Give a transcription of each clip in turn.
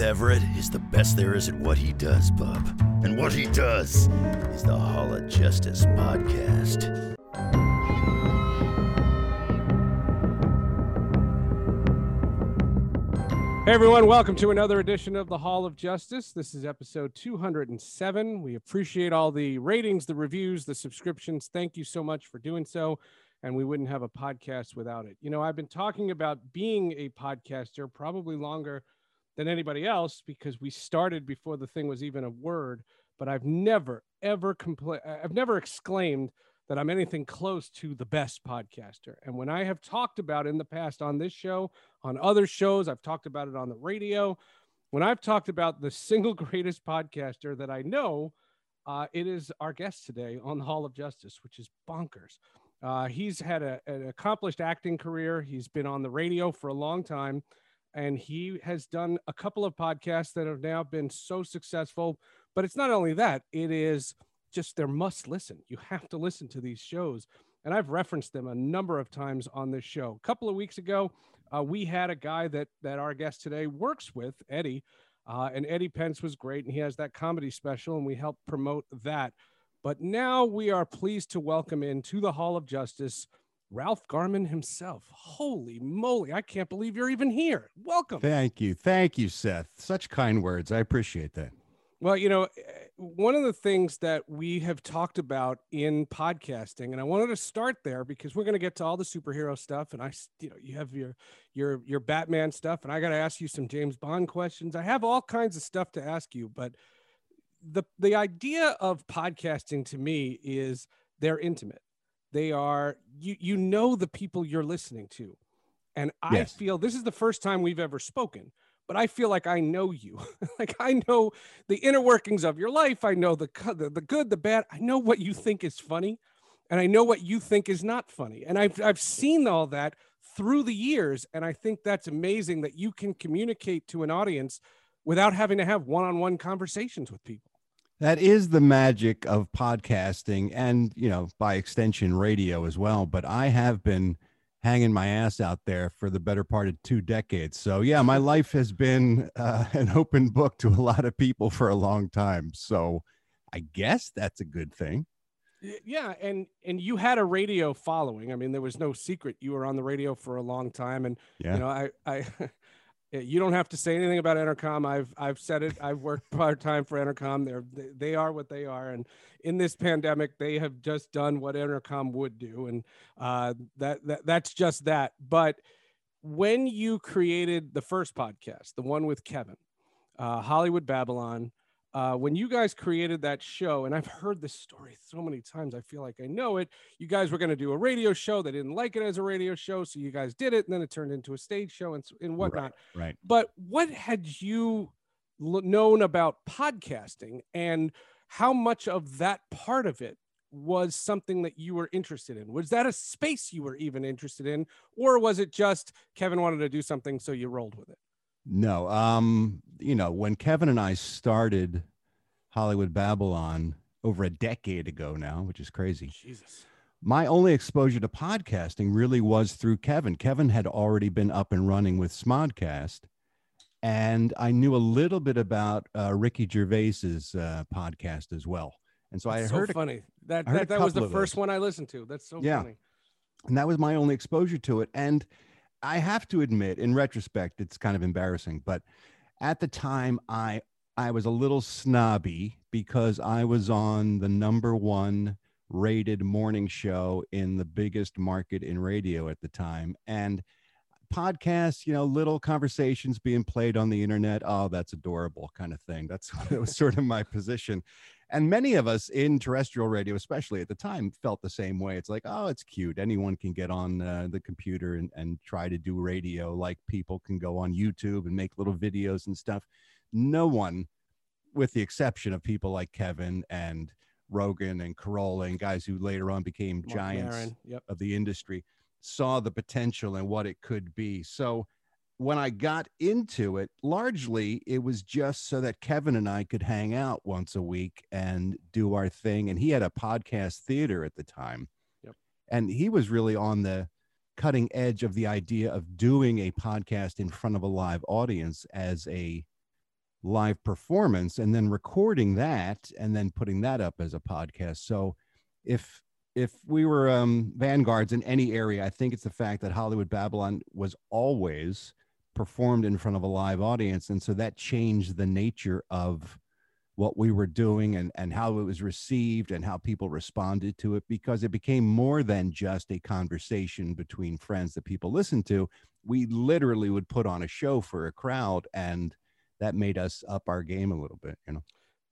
Everett is the best there is at what he does, bub. And what he does is the Hall of Justice podcast. Hey everyone, welcome to another edition of the Hall of Justice. This is episode 207. We appreciate all the ratings, the reviews, the subscriptions. Thank you so much for doing so. And we wouldn't have a podcast without it. You know, I've been talking about being a podcaster probably longer than anybody else because we started before the thing was even a word. But I've never, ever compla- I've never exclaimed that I'm anything close to the best podcaster. And when I have talked about in the past on this show, on other shows, I've talked about it on the radio. When I've talked about the single greatest podcaster that I know, uh, it is our guest today on the Hall of Justice, which is bonkers. Uh, he's had a, an accomplished acting career. He's been on the radio for a long time, and he has done a couple of podcasts that have now been so successful. But it's not only that; it is just they're must listen. You have to listen to these shows. And I've referenced them a number of times on this show. A couple of weeks ago, uh, we had a guy that that our guest today works with, Eddie, uh, and Eddie Pence was great, and he has that comedy special, and we helped promote that. But now we are pleased to welcome into the Hall of Justice Ralph Garman himself. Holy moly! I can't believe you're even here. Welcome. Thank you. Thank you, Seth. Such kind words. I appreciate that. Well, you know, eh, one of the things that we have talked about in podcasting, and I wanted to start there because we're going to get to all the superhero stuff, and I, you know, you have your your your Batman stuff, and I got to ask you some James Bond questions. I have all kinds of stuff to ask you, but the the idea of podcasting to me is they're intimate. They are you you know the people you're listening to, and I Yes. feel this is the first time we've ever spoken but I feel like I know you. like I know the inner workings of your life. I know the, the the good, the bad. I know what you think is funny, and I know what you think is not funny. And I've I've seen all that through the years, and I think that's amazing that you can communicate to an audience without having to have one-on-one conversations with people. That is the magic of podcasting and, you know, by extension, radio as well. But I have been hanging my ass out there for the better part of two decades. So, yeah, my life has been uh, an open book to a lot of people for a long time. So, I guess that's a good thing. Yeah, and and you had a radio following. I mean, there was no secret. You were on the radio for a long time, and Yeah. you know, I I you don't have to say anything about Entercom. I've I've said it. I've worked part time for Entercom. They're they, are what they are, and in this pandemic, they have just done what Entercom would do, and uh, that that that's just that. But when you created the first podcast, the one with Kevin, uh, Hollywood Babylon, uh, when you guys created that show, and I've heard this story so many times, I feel like I know it. You guys were going to do a radio show. They didn't like it as a radio show, so you guys did it, and then it turned into a stage show and, and whatnot. Right. But what had you l- known about podcasting, and how much of that part of it was something that you were interested in? Was that a space you were even interested in, or was it just Kevin wanted to do something, so you rolled with it? No, um, you know, when Kevin and I started Hollywood Babylon over a decade ago now, which is crazy. Jesus. My only exposure to podcasting really was through Kevin. Kevin had already been up and running with Smodcast, and I knew a little bit about uh, Ricky Gervais's uh, podcast as well. And so I heard, so a- funny. That heard that, that was the first those. one I listened to. That's so Yeah. funny. and that was my only exposure to it. And I have to admit, in retrospect, it's kind of embarrassing, but at the time, I I was a little snobby because I was on the number one rated morning show in the biggest market in radio at the time, and podcasts, you know, little conversations being played on the internet. Oh, that's adorable, kind of thing. That's that was sort of my position. And many of us in terrestrial radio, especially at the time, felt the same way. It's like, oh, it's cute. Anyone can get on uh, the computer and, and try to do radio, like people can go on YouTube and make little videos and stuff. No one, with the exception of people like Kevin and Rogan and Carolla and guys who later on became Mark giants Yep. of the industry saw the potential and what it could be. So when I got into it, largely it was just so that Kevin and I could hang out once a week and do our thing. And he had a podcast theater at the time. Yep. And he was really on the cutting edge of the idea of doing a podcast in front of a live audience as a live performance and then recording that and then putting that up as a podcast. So if if we were um, vanguards in any area, I think it's the fact that Hollywood Babylon was always performed in front of a live audience, and so that changed the nature of what we were doing and and how it was received and how people responded to it because it became more than just a conversation between friends that people listened to. We literally would put on a show for a crowd, and that made us up our game a little bit, you know.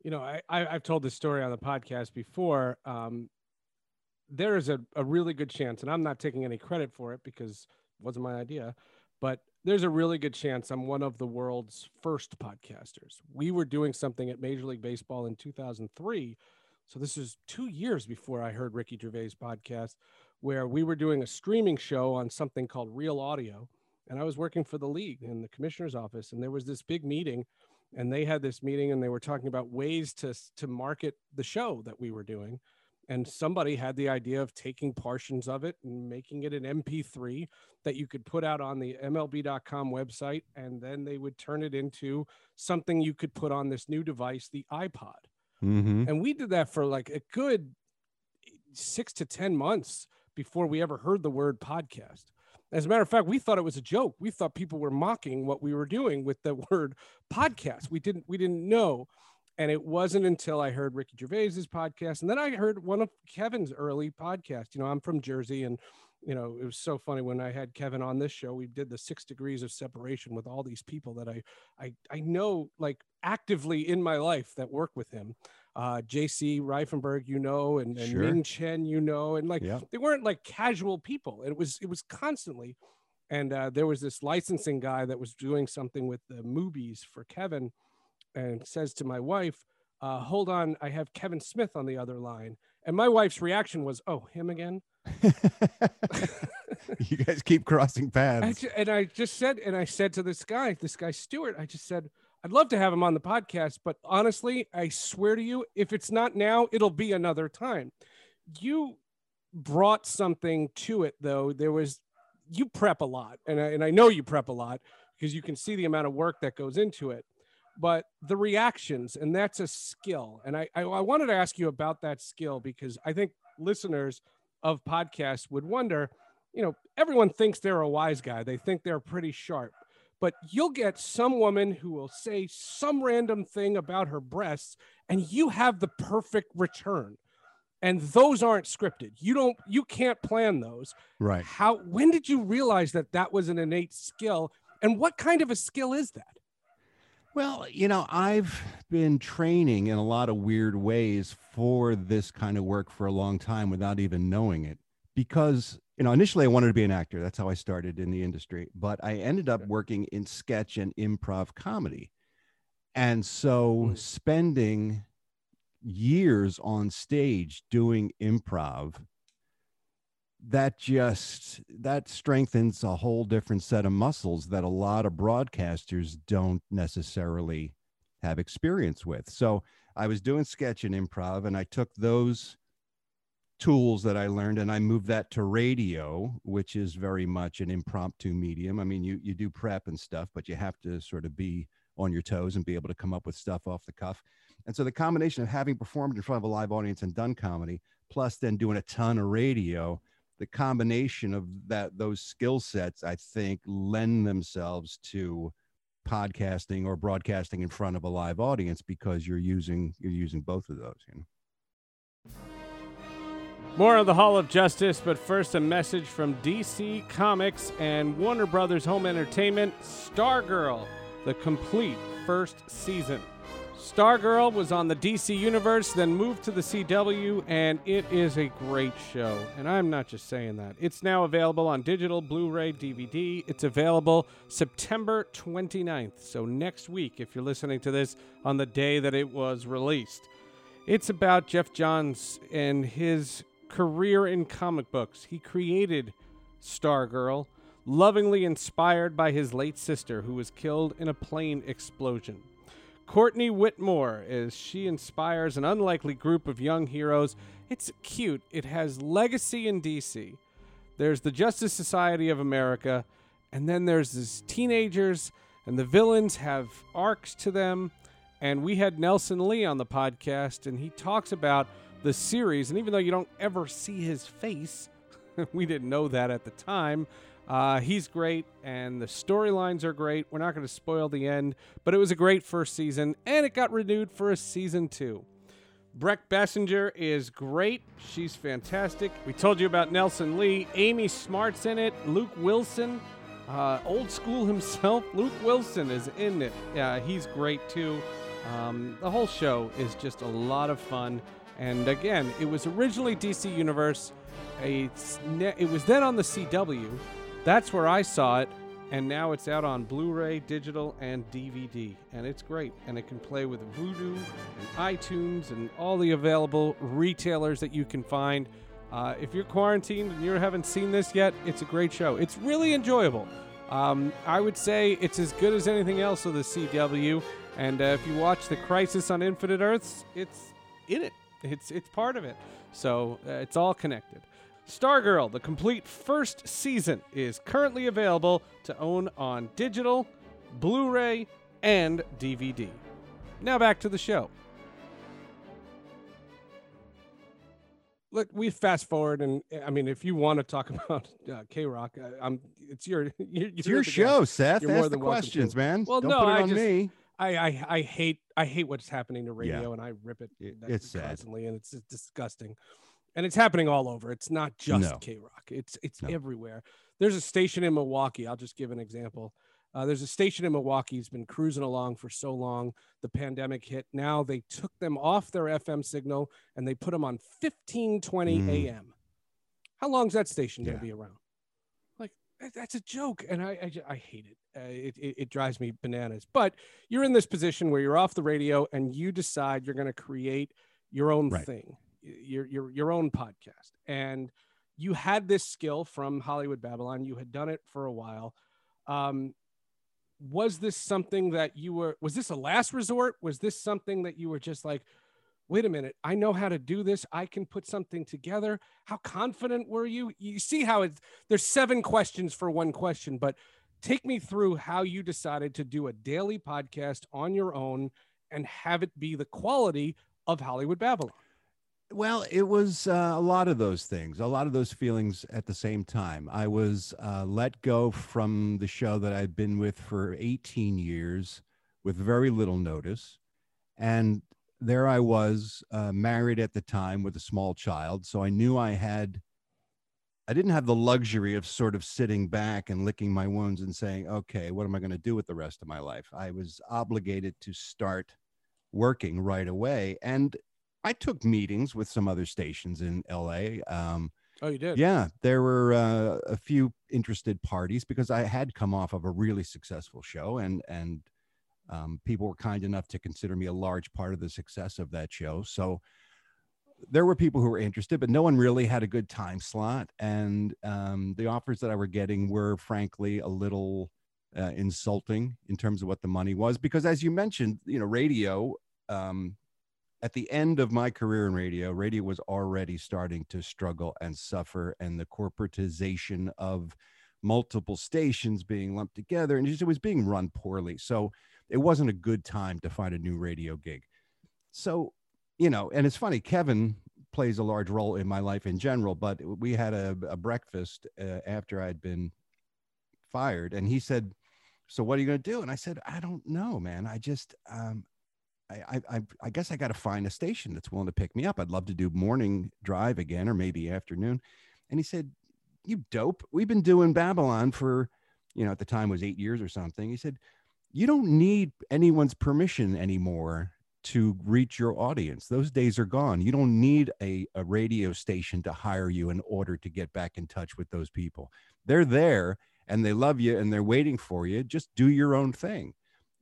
you know, I, I I've told this story on the podcast before. Um, there is a, a really good chance, and I'm not taking any credit for it because it wasn't my idea, but there's a really good chance I'm one of the world's first podcasters. We were doing something at Major League Baseball in 2003. So this is two years before I heard Ricky Gervais' podcast, where we were doing a streaming show on something called Real Audio. And I was working for the league in the commissioner's office, and there was this big meeting and they had this meeting and they were talking about ways to to market the show that we were doing and somebody had the idea of taking portions of it and making it an mp3 that you could put out on the mlb.com website and then they would turn it into something you could put on this new device the ipod Mm-hmm. and we did that for like a good 6 to 10 months before we ever heard the word podcast as a matter of fact, we thought it was a joke. We thought people were mocking what we were doing with the word podcast. We didn't we didn't know. And it wasn't until I heard Ricky Gervais's podcast, and then I heard one of Kevin's early podcasts. You know, I'm from Jersey, and you know, it was so funny when I had Kevin on this show. We did the six degrees of separation with all these people that I I I know like actively in my life that work with him. Uh, JC Reifenberg, you know, and, and Sure. Ming Chen, you know, and like Yeah. they weren't like casual people. It was it was constantly. And uh, there was this licensing guy that was doing something with the movies for Kevin, and says to my wife, uh, "Hold on, I have Kevin Smith on the other line." And my wife's reaction was, "Oh, him again." you guys keep crossing paths. and I just said, and I said to this guy, this guy Stewart, I just said, I'd love to have him on the podcast, but honestly, I swear to you, if it's not now, it'll be another time. You brought something to it, though. There was, you prep a lot, and I, and I know you prep a lot because you can see the amount of work that goes into it. But the reactions, and that's a skill. And I, I, I wanted to ask you about that skill because I think listeners of podcasts would wonder you know, everyone thinks they're a wise guy. They think they're pretty sharp. But you'll get some woman who will say some random thing about her breasts, and you have the perfect return. And those aren't scripted. You don't, you can't plan those. right. How, when did you realize that that was an innate skill? And what kind of a skill is that? Well, you know, I've been training in a lot of weird ways for this kind of work for a long time without even knowing it. Because, you know, initially I wanted to be an actor. That's how I started in the industry. But I ended up working in sketch and improv comedy. And so Mm. spending years on stage doing improv that just that strengthens a whole different set of muscles that a lot of broadcasters don't necessarily have experience with. So i was doing sketch and improv and i took those tools that i learned and i moved that to radio which is very much an impromptu medium. I mean you you do prep and stuff but you have to sort of be on your toes and be able to come up with stuff off the cuff. And so the combination of having performed in front of a live audience and done comedy plus then doing a ton of radio the combination of that those skill sets i think lend themselves to podcasting or broadcasting in front of a live audience because you're using you're using both of those you know More on the Hall of Justice, but first a message from DC Comics and Warner Brothers Home Entertainment Stargirl, the complete first season. Stargirl was on the DC Universe, then moved to the CW, and it is a great show. And I'm not just saying that. It's now available on digital, Blu ray, DVD. It's available September 29th, so next week, if you're listening to this on the day that it was released. It's about Geoff Johns and his career in comic books. He created Stargirl, lovingly inspired by his late sister, who was killed in a plane explosion. Courtney Whitmore as she inspires an unlikely group of young heroes. It's cute. It has legacy in DC. There's the Justice Society of America, and then there's these teenagers, and the villains have arcs to them. And we had Nelson Lee on the podcast, and he talks about the series. And even though you don't ever see his face, we didn't know that at the time. Uh, he's great, and the storylines are great. We're not going to spoil the end, but it was a great first season, and it got renewed for a season two. Brec Bassinger is great. She's fantastic. We told you about Nelson Lee. Amy Smart's in it. Luke Wilson, uh, old school himself. Luke Wilson is in it. He's great too. Um, the whole show is just a lot of fun. And again, it was originally DC Universe. It's ne- it was then on the CW. That's where I saw it, and now it's out on Blu-ray, digital, and DVD, and it's great. And it can play with Vudu and iTunes and all the available retailers that you can find. Uh, if you're quarantined and you haven't seen this yet, it's a great show. It's really enjoyable. Um, I would say it's as good as anything else of the CW. And uh, if you watch the Crisis on Infinite Earths, it's in it. It's it's part of it. So uh, it's all connected. Stargirl, the complete first season, is currently available to own on digital, Blu ray, and DVD. Now back to the show. Look, we fast forward, and I mean, if you want to talk about uh, K Rock, I'm. It's your. You're, It's your show, Seth. You're more Ask the questions, man. Well, Don't no, put it I on just- me. I, I I hate I hate what's happening to Yeah. radio, and I rip it. It's sad. constantly, and it's disgusting. And it's happening all over. It's not just No. K Rock. It's it's No. everywhere. There's a station in Milwaukee. I'll just give an example. Uh, there's a station in Milwaukee. It's been cruising along for so long. The pandemic hit. Now they took them off their FM signal and they put them on 1520 Mm. AM. How long's that station Yeah. to be around? Like that's a joke, and I I, ju- I hate it. Uh, it, it. It drives me bananas. But you're in this position where you're off the radio and you decide you're going to create your own Right. thing, your your your own podcast, and you had this skill from Hollywood Babylon. You had done it for a while. Um, was this something that you were? Was this a last resort? Was this something that you were just like? Wait a minute, I know how to do this. I can put something together. How confident were you? You see how it's there's seven questions for one question, but take me through how you decided to do a daily podcast on your own and have it be the quality of Hollywood Babylon. Well, it was uh, a lot of those things, a lot of those feelings at the same time. I was uh, let go from the show that I'd been with for 18 years with very little notice. And there I was, uh, married at the time with a small child. So I knew I had, I didn't have the luxury of sort of sitting back and licking my wounds and saying, okay, what am I going to do with the rest of my life? I was obligated to start working right away. And I took meetings with some other stations in LA. Um, Oh, you did? yeah, there were uh, a few interested parties because I had come off of a really successful show, and and um, people were kind enough to consider me a large part of the success of that show. So there were people who were interested, but no one really had a good time slot, and um, the offers that I were getting were frankly a little uh, insulting in terms of what the money was, because as you mentioned, you know, radio. Um, at the end of my career in radio, radio was already starting to struggle and suffer, and the corporatization of multiple stations being lumped together, and just, it was being run poorly. So it wasn't a good time to find a new radio gig. So, you know, and it's funny, Kevin plays a large role in my life in general, but we had a, a breakfast uh, after I'd been fired, and he said, "So what are you going to do?" And I said, "I don't know, man. I just, um, I, I, I guess I got to find a station that's willing to pick me up. I'd love to do morning drive again or maybe afternoon. And he said, You dope. We've been doing Babylon for, you know, at the time was eight years or something. He said, You don't need anyone's permission anymore to reach your audience. Those days are gone. You don't need a, a radio station to hire you in order to get back in touch with those people. They're there and they love you and they're waiting for you. Just do your own thing.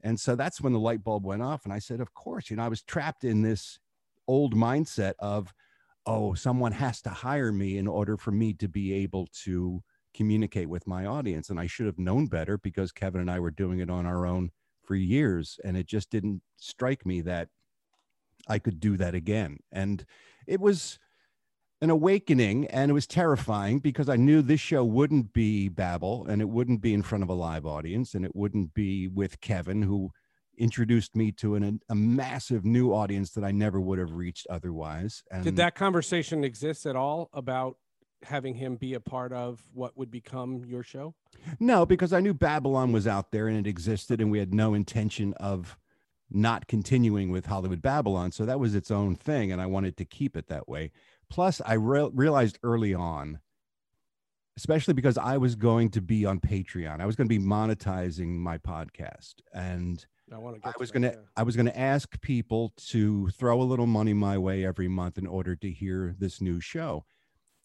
And so that's when the light bulb went off. And I said, Of course, you know, I was trapped in this old mindset of, oh, someone has to hire me in order for me to be able to communicate with my audience. And I should have known better because Kevin and I were doing it on our own for years. And it just didn't strike me that I could do that again. And it was an awakening and it was terrifying because I knew this show wouldn't be Babel and it wouldn't be in front of a live audience and it wouldn't be with Kevin, who introduced me to an, a massive new audience that I never would have reached otherwise. And Did that conversation exist at all about having him be a part of what would become your show? No, because I knew Babylon was out there and it existed, and we had no intention of not continuing with Hollywood Babylon. So that was its own thing, and I wanted to keep it that way. Plus, I re- realized early on, especially because I was going to be on Patreon, I was going to be monetizing my podcast, and I to. I was gonna yeah. I was gonna ask people to throw a little money my way every month in order to hear this new show.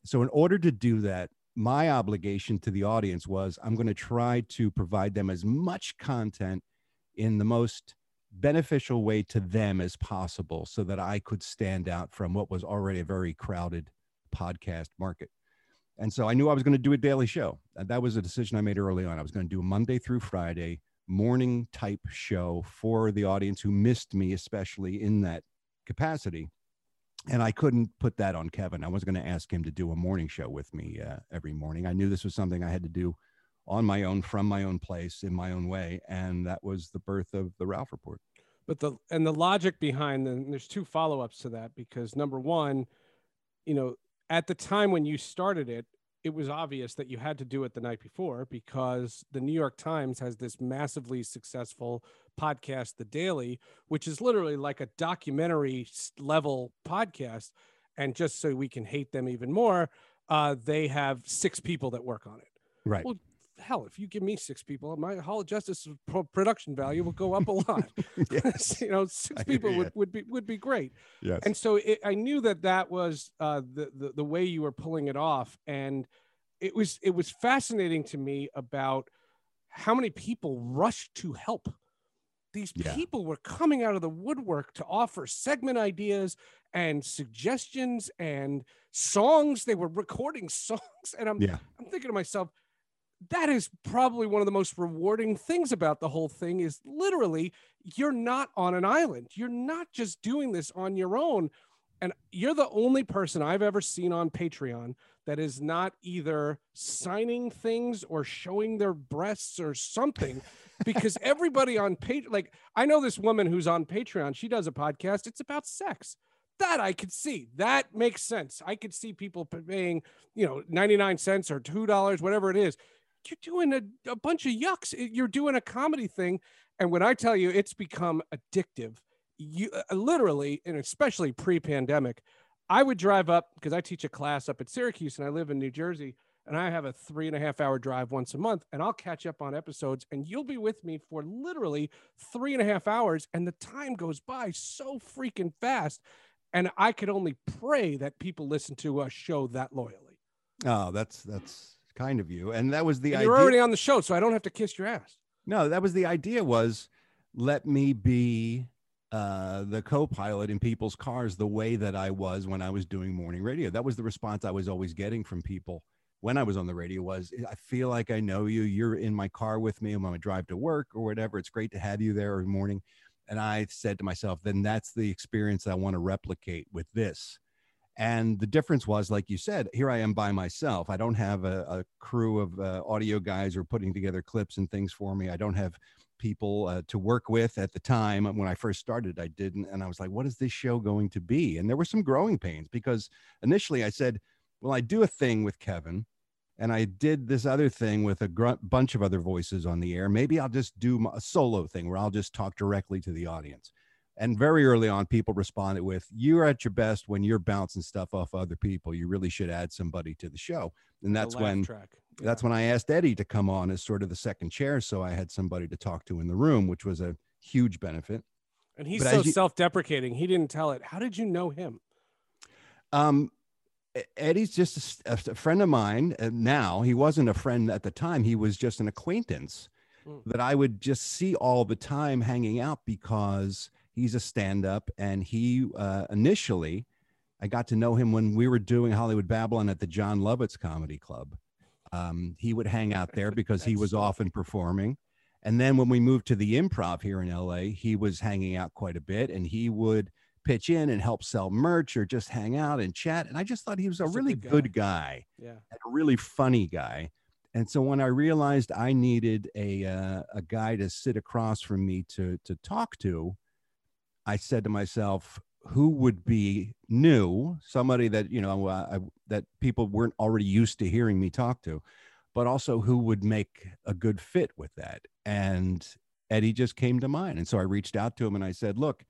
So in order to do that, my obligation to the audience was I'm going to try to provide them as much content in the most beneficial way to them as possible so that I could stand out from what was already a very crowded podcast market. And so I knew I was going to do a daily show. And that was a decision I made early on. I was going to do a Monday through Friday morning type show for the audience who missed me, especially in that capacity. And I couldn't put that on Kevin. I was going to ask him to do a morning show with me uh, every morning. I knew this was something I had to do on my own, from my own place, in my own way. And that was the birth of the Ralph Report. but the and the logic behind them there's two follow-ups to that because number one you know at the time when you started it it was obvious that you had to do it the night before because the new york times has this massively successful podcast the daily which is literally like a documentary level podcast and just so we can hate them even more uh, they have six people that work on it Right. Well, hell, if you give me six people, my Hall of Justice production value will go up a lot. yes. you know, six I people would, would be would be great. Yes. And so it, I knew that that was uh, the, the the way you were pulling it off, and it was it was fascinating to me about how many people rushed to help. These Yeah. people were coming out of the woodwork to offer segment ideas and suggestions and songs. They were recording songs, and I'm yeah. I'm thinking to myself, that is probably one of the most rewarding things about the whole thing is literally you're not on an island. You're not just doing this on your own. And you're the only person I've ever seen on Patreon that is not either signing things or showing their breasts or something because everybody on Patreon, like I know this woman who's on Patreon, she does a podcast, it's about sex. That I could see. That makes sense. I could see people paying, you know, 99 cents or $2, whatever it is. You're doing a, a bunch of yucks. You're doing a comedy thing. And when I tell you it's become addictive, you uh, literally, and especially pre pandemic, I would drive up because I teach a class up at Syracuse and I live in New Jersey and I have a three and a half hour drive once a month and I'll catch up on episodes and you'll be with me for literally three and a half hours and the time goes by so freaking fast. And I could only pray that people listen to a show that loyally. Oh, that's that's kind of you. And that was the And idea. you're already on the show, so I don't have to kiss your ass. No, that was the idea was let me be uh, the co-pilot in people's cars the way that I was when I was doing morning radio. That was the response I was always getting from people when I was on the radio was I feel like I know you. You're in my car with me on I drive to work or whatever. It's great to have you there every morning. And I said to myself, then that's the experience I want to replicate with this. And the difference was, like you said, here I am by myself. I don't have a, a crew of uh, audio guys who are putting together clips and things for me. I don't have people uh, to work with at the time when I first started. I didn't. And I was like, what is this show going to be? And there were some growing pains because initially I said, well, I do a thing with Kevin and I did this other thing with a gr- bunch of other voices on the air. Maybe I'll just do a solo thing where I'll just talk directly to the audience. And very early on, people responded with, You're at your best when you're bouncing stuff off other people. You really should add somebody to the show. And that's when track. that's when I asked Eddie to come on as sort of the second chair. So I had somebody to talk to in the room, which was a huge benefit. And he's But so you- self-deprecating. He didn't tell it. How did you know him? Um, Eddie's just a friend of mine uh, now. He wasn't a friend at the time. He was just an acquaintance Mm. that I would just see all the time hanging out because he's a stand-up and he uh, initially I got to know him when we were doing Hollywood Babylon at the Jon Lovitz Comedy Club. Um, he would hang out there because he was often performing. And then when we moved to the improv here in LA, he was hanging out quite a bit and he would pitch in and help sell merch or just hang out and chat. And I just thought he was a He's a really good good guy Yeah. and a really funny guy. And so when I realized I needed a uh, a guy to sit across from me to to talk to, I said to myself, who would be new, somebody that you know I, that people weren't already used to hearing me talk to, but also who would make a good fit with that. And Eddie just came to mind, and so I reached out to him and I said, look,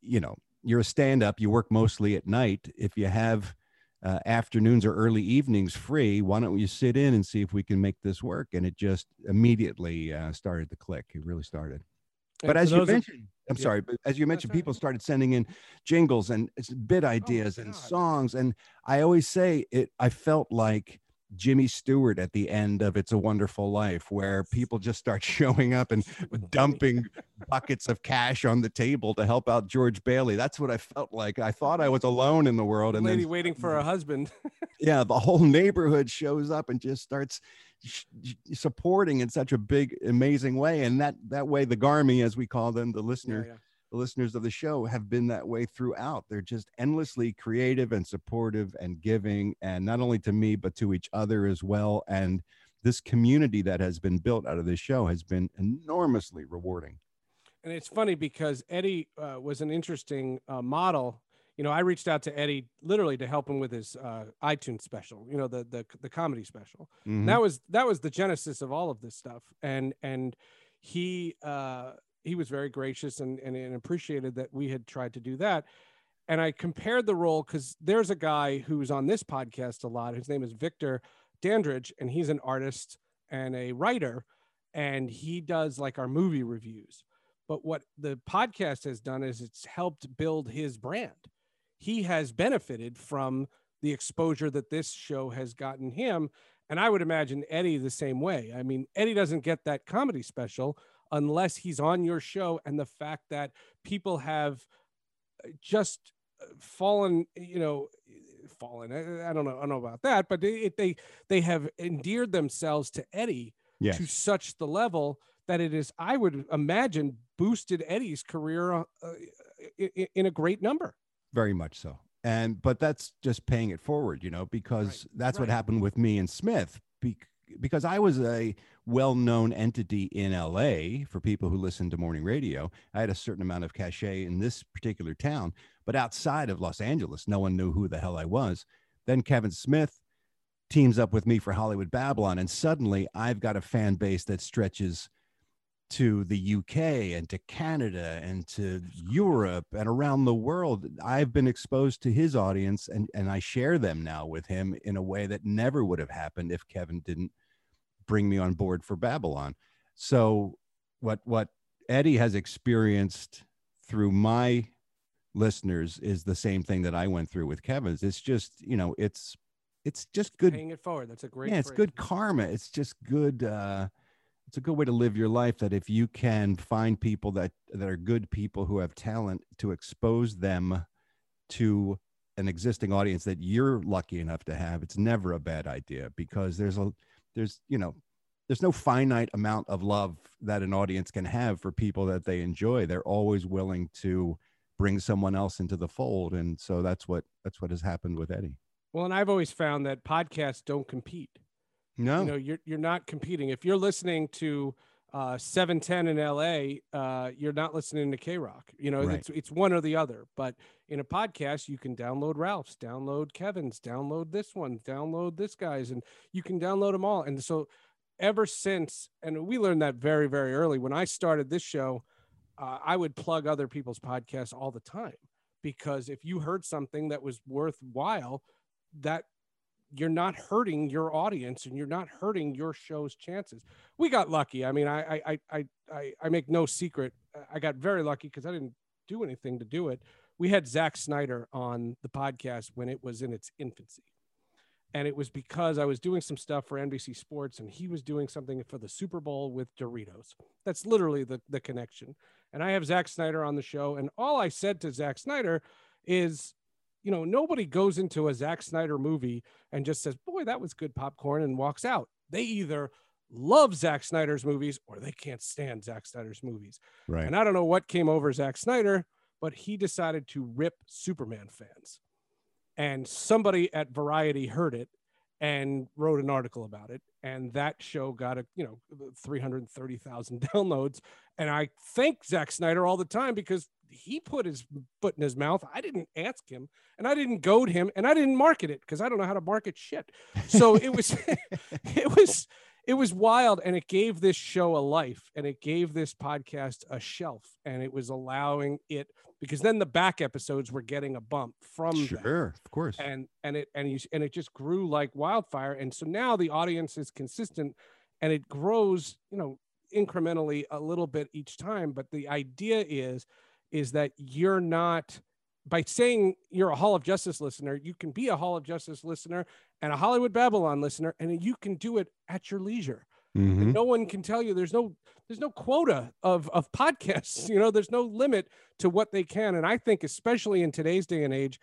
you know, you're a stand up, you work mostly at night. If you have uh, afternoons or early evenings free, why don't you sit in and see if we can make this work? And it just immediately uh, started to click. It really started. But as you mentioned, I'm Yeah. sorry, but as you mentioned, people started sending in jingles and bit oh, ideas and songs. And I always say it, I felt like Jimmy Stewart at the end of It's a Wonderful Life, where people just start showing up and dumping buckets of cash on the table to help out George Bailey. That's what I felt like. I thought I was alone in the world. And lady then, waiting for a husband. yeah, the whole neighborhood shows up and just starts supporting in such a big, amazing way. And that, that way, the Garmy, as we call them, the Yeah, listener, yeah. the listeners of the show have been that way throughout. They're just endlessly creative and supportive and giving, and not only to me, but to each other as well. And this community that has been built out of this show has been enormously rewarding. And it's funny because Eddie uh, was an interesting uh, model. You know, I reached out to Eddie literally to help him with his uh, iTunes special. You know, the the the comedy special. Mhm. That was that was the genesis of all of this stuff. And and he uh, he was very gracious and, and and appreciated that we had tried to do that. And I compared the role because there's a guy who's on this podcast a lot. His name is Victor Dandridge, and he's an artist and a writer, and he does like our movie reviews. But what the podcast has done is it's helped build his brand. He has benefited from the exposure that this show has gotten him. And I would imagine Eddie the same way. I mean, Eddie doesn't get that comedy special unless he's on your show. And the fact that people have uh, just uh, fallen, you know, fallen. I, I don't know. I don't know about that, but they, they they have endeared themselves to Eddie Yes. to such the level that it is, I would imagine, boosted Eddie's career uh, i- i- in a great number. Very much so. And but that's just paying it forward you know because that's what happened with me and smith bec- because i was a well-known entity in la for people who listen to morning radio. I had a certain amount of cachet in this particular town but outside of los angeles no one knew who the hell i was. Then kevin smith teams up with me for hollywood babylon and suddenly i've got a fan base that stretches to the UK and to Canada and to Europe and around the world. I've been exposed to his audience and, and I share them now with him in a way that never would have happened if Kevin didn't bring me on board for Babylon. So what what Eddie has experienced through my listeners is the same thing that I went through with Kevin's. It's just, you know, it's it's just good Paying it forward. That's a great. yeah it's phrase. good karma it's just good uh it's a good way to live your life that if you can find people that that are good people who have talent to expose them to an existing audience that you're lucky enough to have it's never a bad idea because there's a there's you know there's no finite amount of love that an audience can have for people that they enjoy. They're always willing to bring someone else into the fold. And so that's what that's what has happened with eddie. Well, and I've always found that podcasts don't compete. No You know, you're you're not competing. If you're listening to uh, 710 in LA, uh, you're not listening to K Rock. You know, Right. it's it's one or the other. But in a podcast, you can download Ralph's, download Kevin's, download this one, download this guy's, and you can download them all. And so, ever since, and we learned that very very early when I started this show, uh, I would plug other people's podcasts all the time because if you heard something that was worthwhile, that you're not hurting your audience and you're not hurting your show's chances. We got lucky. I mean, I I I I I, make no secret. Uh, I got very lucky because I didn't do anything to do it. We had Zack Snyder on the podcast when it was in its infancy. And it was because I was doing some stuff for NBC Sports and he was doing something for the Super Bowl with Doritos. That's literally the, the connection. And I have Zack Snyder on the show. And all I said to Zack Snyder is, you know, nobody goes into a Zack Snyder movie and just says, boy, that was good popcorn and walks out. They either love Zack Snyder's movies or they can't stand Zack Snyder's movies. Right. And I don't know what came over Zack Snyder, but he decided to rip Superman fans. And somebody at Variety heard it and wrote an article about it. And that show got a, you know, 330,000 downloads. And I thank Zack Snyder all the time because he put his foot in his mouth. I didn't ask him and I didn't goad him and I didn't market it because I don't know how to market shit. So it was, it was, it was wild and it gave this show a life and it gave this podcast a shelf and it was allowing it because then the back episodes were getting a bump from that. Sure, of course. and and it and you and it just grew like wildfire and so now the audience is consistent and it grows you know incrementally a little bit each time but the idea is is that you're not by saying you're a hall of justice listener you can be a hall of justice listener and a hollywood babylon listener and you can do it at your leisure Mhm. no one can tell you there's no there's no quota of of podcasts you know there's no limit to what they can and i think especially in today's day and age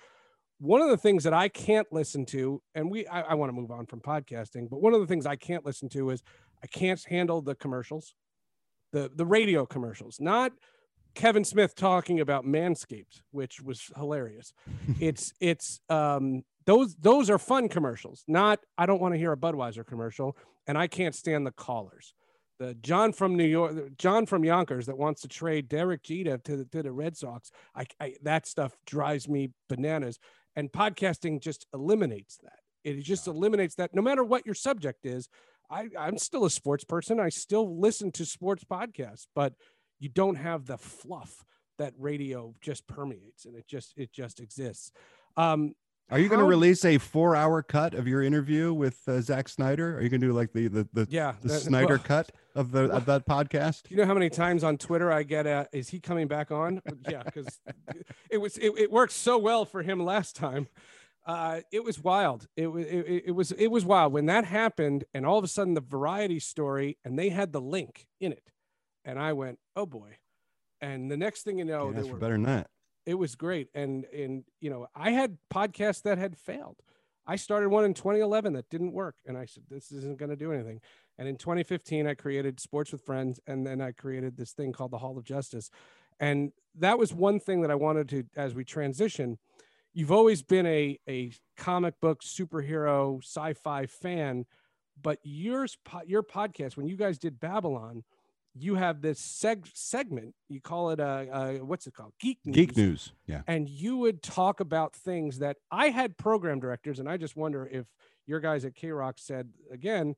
one of the things that i can't listen to and we i, I want to move on from podcasting but one of the things i can't listen to is i can't handle the commercials the the radio commercials not kevin smith talking about manscaped which was hilarious. It's it's um those those are fun commercials not i don't want to hear a budweiser commercial and i can't stand the callers. The john from new york john from yonkers that wants to trade derek jeter to the, to the red sox I, I that stuff drives me bananas and podcasting just eliminates that. It just eliminates that. No matter what your subject is I, i'm still a sports person. I still listen to sports podcasts but you don't have the fluff that radio just permeates and it just it just exists um Are you going to release a four-hour cut of your interview with uh, Zack Snyder? Are you going to do like the the the, yeah the that- Snyder well, cut of the of that podcast? You know how many times on Twitter I get a, is he coming back on? Yeah, because it was it, it worked so well for him last time. Uh, it was wild. It was it- it was it was wild when that happened, and all of a sudden the variety story, and they had the link in it, and I went, oh boy. And the next thing you know, Can't they were better than that. it was great. And and you know i had podcasts that had failed. I started one in 2011 that didn't work. And i said this isn't going to do anything. And in 2015 i created sports with friends and then i created this thing called the hall of justice. And that was one thing that i wanted to as we transition you've always been a a comic book superhero sci-fi fan but yours your podcast when you guys did babylon you have this seg- segment you call it a, a what's it called geek news Geek news. Yeah. and you would talk about things that I had program directors, and I just wonder if your guys at K Rock said again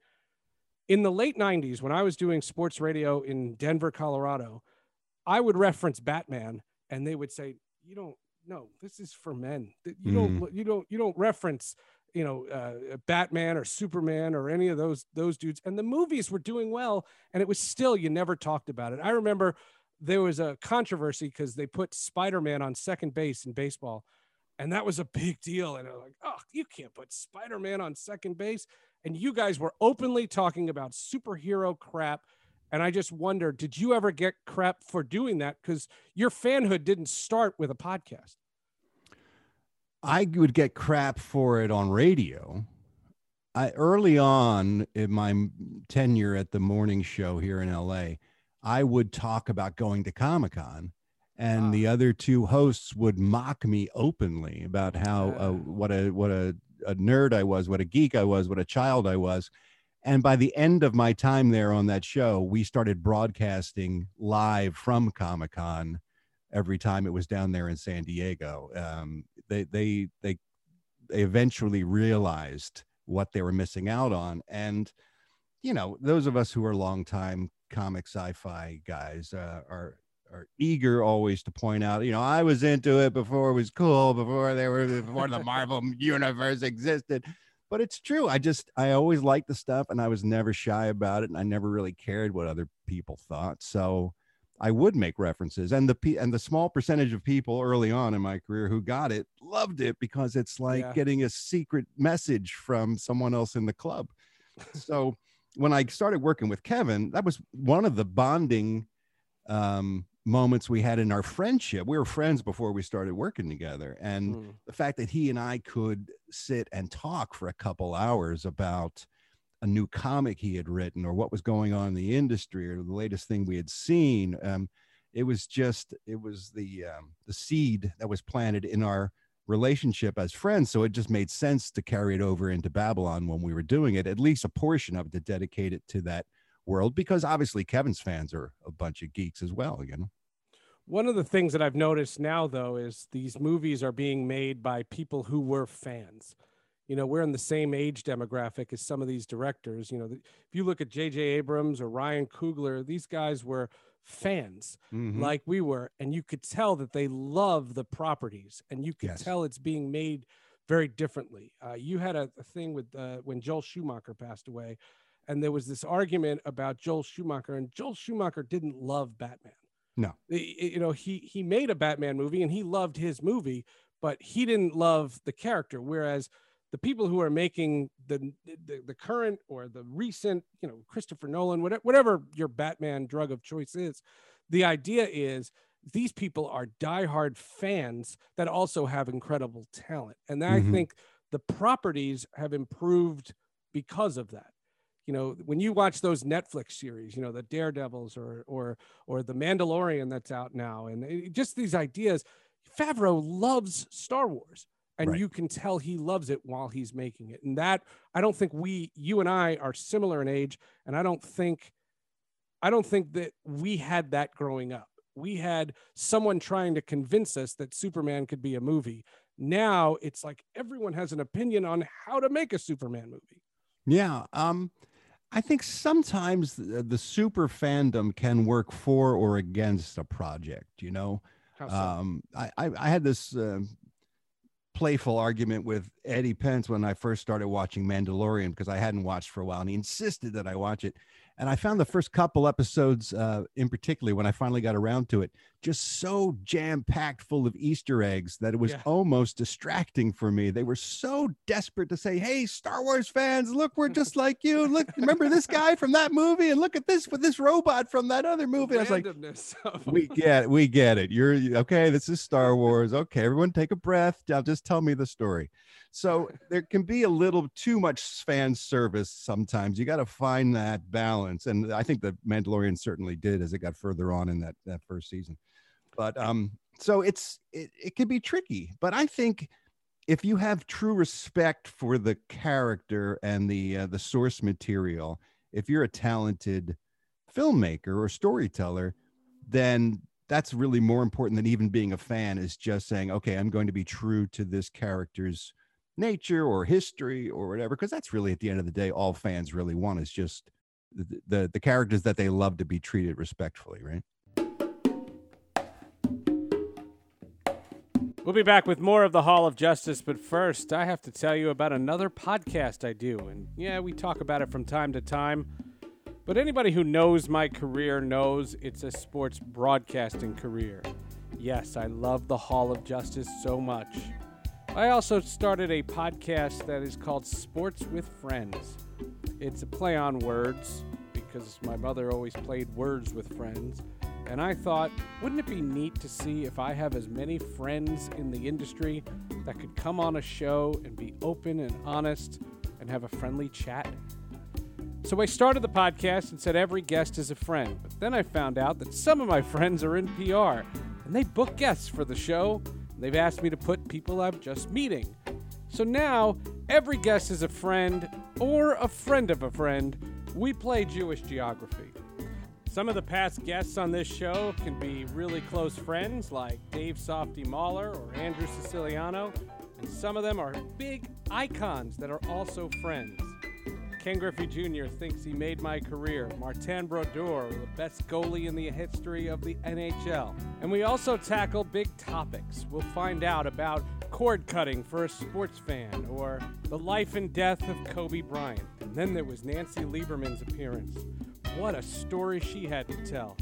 in the late 90s when I was doing sports radio in Denver, Colorado, I would reference Batman and they would say, You don't no, this is for men. You don't hmm. you don't you don't reference you know uh, Batman or Superman or any of those those dudes and the movies were doing well and it was still you never talked about it. I remember there was a controversy because they put Spider-Man on second base in baseball, and that was a big deal. And I'm like, oh, you can't put Spider-Man on second base. And you guys were openly talking about superhero crap. And I just wonder, did you ever get crap for doing that? Because your fanhood didn't start with a podcast. I would get crap for it on radio. I early on in my tenure at the morning show here in LA, I would talk about going to Comic Con, and Ah. the other two hosts would mock me openly about how Ah. uh, what a what a, a nerd I was, what a geek I was, what a child I was. And by the end of my time there on that show, we started broadcasting live from Comic Con every time it was down there in San Diego. Um, they they they eventually realized what they were missing out on, and you know those of us who are longtime comic sci-fi guys uh, are are eager always to point out, you know, I was into it before it was cool, before they were before the Marvel universe existed. But it's true. I just I always liked the stuff and I was never shy about it and I never really cared what other people thought. So I would make references, and the and the small percentage of people early on in my career who got it loved it because it's like Yeah. getting a secret message from someone else in the club. so when I started working with Kevin, that was one of the bonding um, moments we had in our friendship. We were friends before we started working together, and Mm. the fact that he and I could sit and talk for a couple hours about a new comic he had written or what was going on in the industry or the latest thing we had seen um, it was just it was the um, the seed that was planted in our relationship as friends so it just made sense to carry it over into babylon when we were doing it at least a portion of it to dedicate it to that world because obviously kevin's fans are a bunch of geeks as well you know One of the things that I've noticed now, though, is these movies are being made by people who were fans. You know, we're in the same age demographic as some of these directors. You know, if you look at J.J. Abrams or Ryan Coogler, these guys were fans Mhm. like we were, and you could tell that they love the properties, and you could Yes. tell it's being made very differently. Uh, you had a, a thing with uh, when Joel Schumacher passed away, and there was this argument about Joel Schumacher, and Joel Schumacher didn't love Batman. No. You know he he made a Batman movie, and he loved his movie, but he didn't love the character. Whereas the people who are making the the, the current or the recent, you know, Christopher Nolan, whatever, whatever your Batman drug of choice is, the idea is these people are diehard fans that also have incredible talent, and I Mhm. think the properties have improved because of that. You know, when you watch those Netflix series, you know, the Daredevils or or or the Mandalorian that's out now, and it- just these ideas, Favreau loves Star Wars and Right. you can tell he loves it while he's making it. And that I don't think we, you and I, are similar in age, and I don't think, I don't think that we had that growing up. We had someone trying to convince us that Superman could be a movie. Now it's like everyone has an opinion on how to make a Superman movie. Yeah. Um, I think sometimes the, the super fandom can work for or against a project, you know? So? Um, I, I, I had this uh, playful argument with Eddie Pence when I first started watching Mandalorian because I hadn't watched for a while and he insisted that I watch it. And I found the first couple episodes, uh, in particular, when I finally got around to it, just so jam packed full of Easter eggs that it was Yeah. almost distracting for me. They were so desperate to say, Hey, Star Wars fans, look, we're just like you. Look, remember this guy from that movie? And look at this with this robot from that other movie. I was like, we get it. We get it. You're okay. This is Star Wars. Okay, everyone take a breath. Now just tell me the story. So there can be a little too much fan service sometimes. You got to find that balance. And I think the Mandalorian certainly did as it got further on in that, that first season. But um, so it's it, it can be tricky. But I think if you have true respect for the character and the uh, the source material, if you're a talented filmmaker or storyteller, then that's really more important than even being a fan is just saying okay i'm going to be true to this character's nature or history or whatever because that's really at the end of the day all fans really want is just the, the the characters that they love to be treated respectfully right We'll be back with more of the Hall of Justice, but first, I have to tell you about another podcast I do. And yeah, we talk about it from time to time, but anybody who knows my career knows it's a sports broadcasting career. Yes, I love the Hall of Justice so much. I also started a podcast that is called Sports with Friends. It's a play on words because my mother always played words with friends. And I thought, wouldn't it be neat to see if I have as many friends in the industry that could come on a show and be open and honest and have a friendly chat? So I started the podcast and said every guest is a friend. But then I found out that some of my friends are in PR and they book guests for the show. They've asked me to put people I'm just meeting. So now every guest is a friend or a friend of a friend. We play Jewish geography. Some of the past guests on this show can be really close friends like Dave Softy Mahler or Andrew Siciliano, and some of them are big icons that are also friends. Ken Griffey Jr. thinks he made my career. Martin Brodeur, the best goalie in the history of the NHL. And we also tackle big topics. We'll find out about cord cutting for a sports fan or the life and death of Kobe Bryant. And then there was Nancy Lieberman's appearance. What a story she had to tell.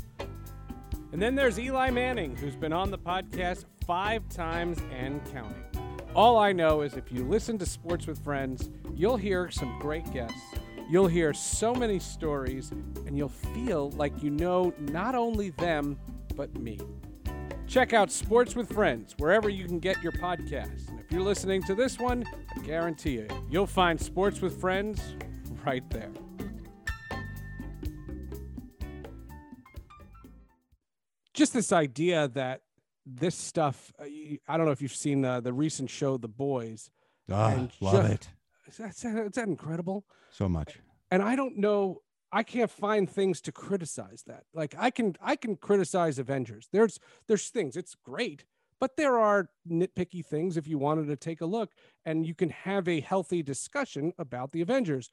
And then there's Eli Manning, who's been on the podcast five times and counting. All I know is if you listen to Sports with Friends, you'll hear some great guests. You'll hear so many stories, and you'll feel like you know not only them, but me. Check out Sports with Friends wherever you can get your podcasts. And if you're listening to this one, I guarantee you, you'll find Sports with Friends right there. Just this idea that this stuff, uh, I don't know if you've seen the, the recent show, The Boys. Ah, And love just- it Is that, is that- is that incredible? so much. and I don't know I can't find things to criticize that. Like I can I can criticize Avengers. There's there's things it's great, but there are nitpicky things if you wanted to take a look and you can have a healthy discussion about the Avengers.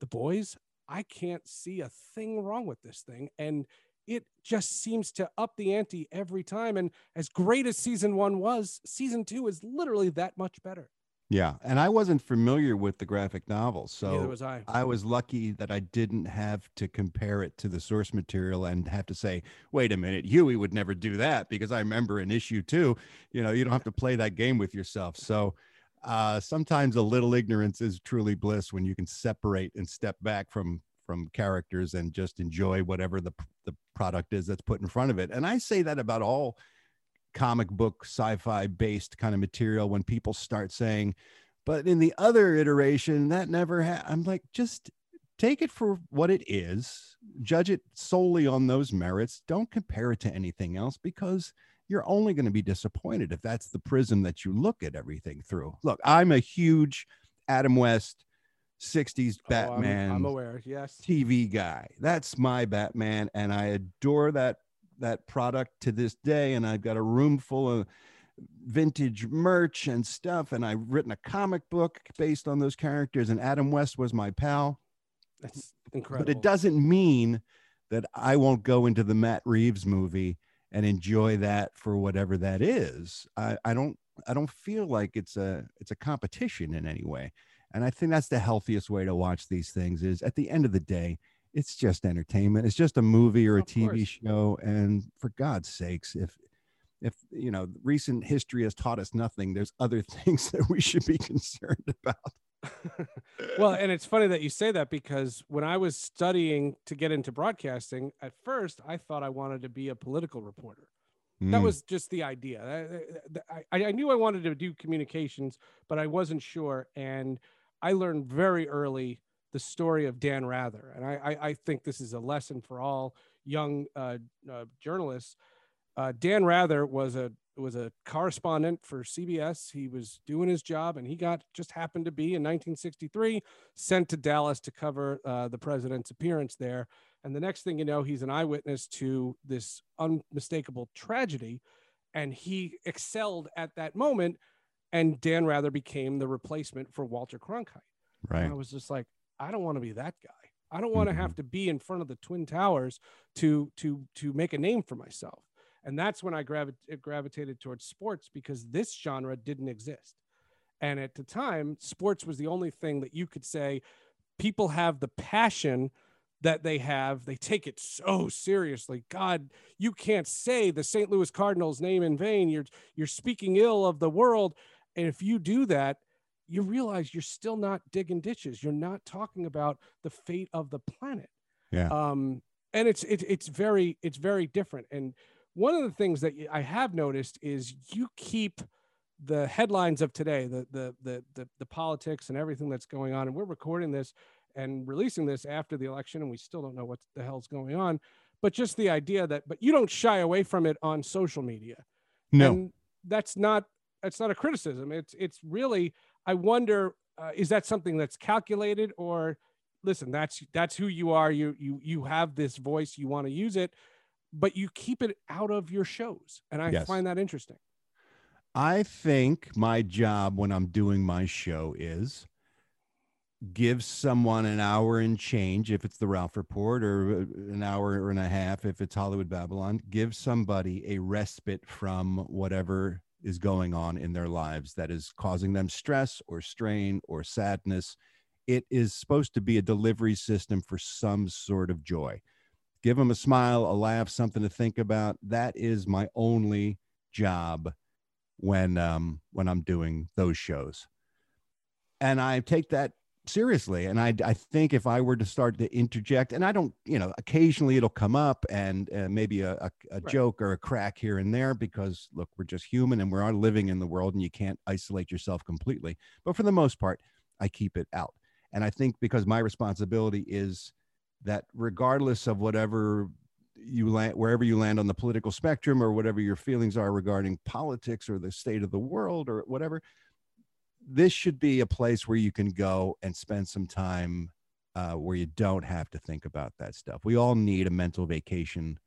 The boys, I can't see a thing wrong with this thing and it just seems to up the ante every time and as great as season 1 was, season 2 is literally that much better. Yeah, and I wasn't familiar with the graphic novel, so was I. I was lucky that I didn't have to compare it to the source material and have to say, wait a minute, Huey would never do that because I remember in issue two, you know, you don't have to play that game with yourself. So uh, sometimes a little ignorance is truly bliss when you can separate and step back from from characters and just enjoy whatever the the product is that's put in front of it. And I say that about all comic book sci-fi based kind of material when people start saying but in the other iteration that never i'm like just take it for what it is judge it solely on those merits don't compare it to anything else because you're only going to be disappointed if that's the prism that you look at everything through look i'm a huge adam west 60s Oh, I'm- batman I'm aware. Yes. TV guy. That's my Batman, and I adore that that product to this day. And I've got a room full of vintage merch and stuff. And I've written a comic book based on those characters. And Adam West was my pal. That's incredible. But it doesn't mean that I won't go into the Matt Reeves movie and enjoy that for whatever that is. I, I don't I don't feel like it's a it's a competition in any way. And I think that's the healthiest way to watch these things is at the end of the day, it's just entertainment. It's just a movie or a Of TV course. show. And for God's sakes, if if you know recent history has taught us nothing, there's other things that we should be concerned about. well, and it's funny that you say that because when I was studying to get into broadcasting, at first I thought I wanted to be a political reporter. That Mm. was just the idea. I, I, I knew I wanted to do communications, but I wasn't sure. And I learned very early the story of Dan Rather. And I, I, I think this is a lesson for all young uh, uh, journalists. Uh, Dan Rather was a was a correspondent for CBS. He was doing his job, and he got just happened to be in 1963 sent to Dallas to cover uh, the president's appearance there. And the next thing you know, he's an eyewitness to this unmistakable tragedy, and he excelled at that moment. And Dan Rather became the replacement for Walter Cronkite. right. And I was just like, I don't want to be that guy. I don't want to have mm-hmm. to be in front of the twin towers to to to make a name for myself. And that's when I gravi- gravitated towards sports because this genre didn't exist. And at the time, sports was the only thing that you could say people have the passion that they have. They take it so seriously. God, you can't say the St. Louis Cardinals name in vain. You're you're speaking ill of the world. And if you do that, you realize you're still not digging ditches. You're not talking about the fate of the planet. Yeah. Um, and it's it's it's very it's very different. And one of the things that I have noticed is you keep the headlines of today, the the the the, the politics and everything that's going on. And we're recording this and releasing this after the election, and we still don't know what the hell's going on. But just the idea that, but you don't shy away from it on social media. No. And that's not that's not a criticism. It's it's really I wonder uh, is that something that's calculated or listen that's that's who you are you you you have this voice you want to use it but you keep it out of your shows and I Yes. find that interesting. I think my job when I'm doing my show is give someone an hour and change if it's the Ralph Report or uh, an hour and a half if it's Hollywood Babylon. Give somebody a respite from whatever is going on in their lives that is causing them stress or strain or sadness. It is supposed to be a delivery system for some sort of joy. give them a smile, a laugh, something to think about. That is my only job when um, when I'm doing those shows, and I take that seriously. And I I think if I were to start to interject, and I don't, you know, occasionally it'll come up and uh, maybe a, a, a Right. joke or a crack here and there because look, we're just human and we are living in the world, and you can't isolate yourself completely. But for the most part, I keep it out. And I think because my responsibility is that regardless of whatever you land wherever you land on the political spectrum or whatever your feelings are regarding politics or the state of the world or whatever this should be a place where you can go and spend some time uh, where you don't have to think about that stuff. We all need a mental vacation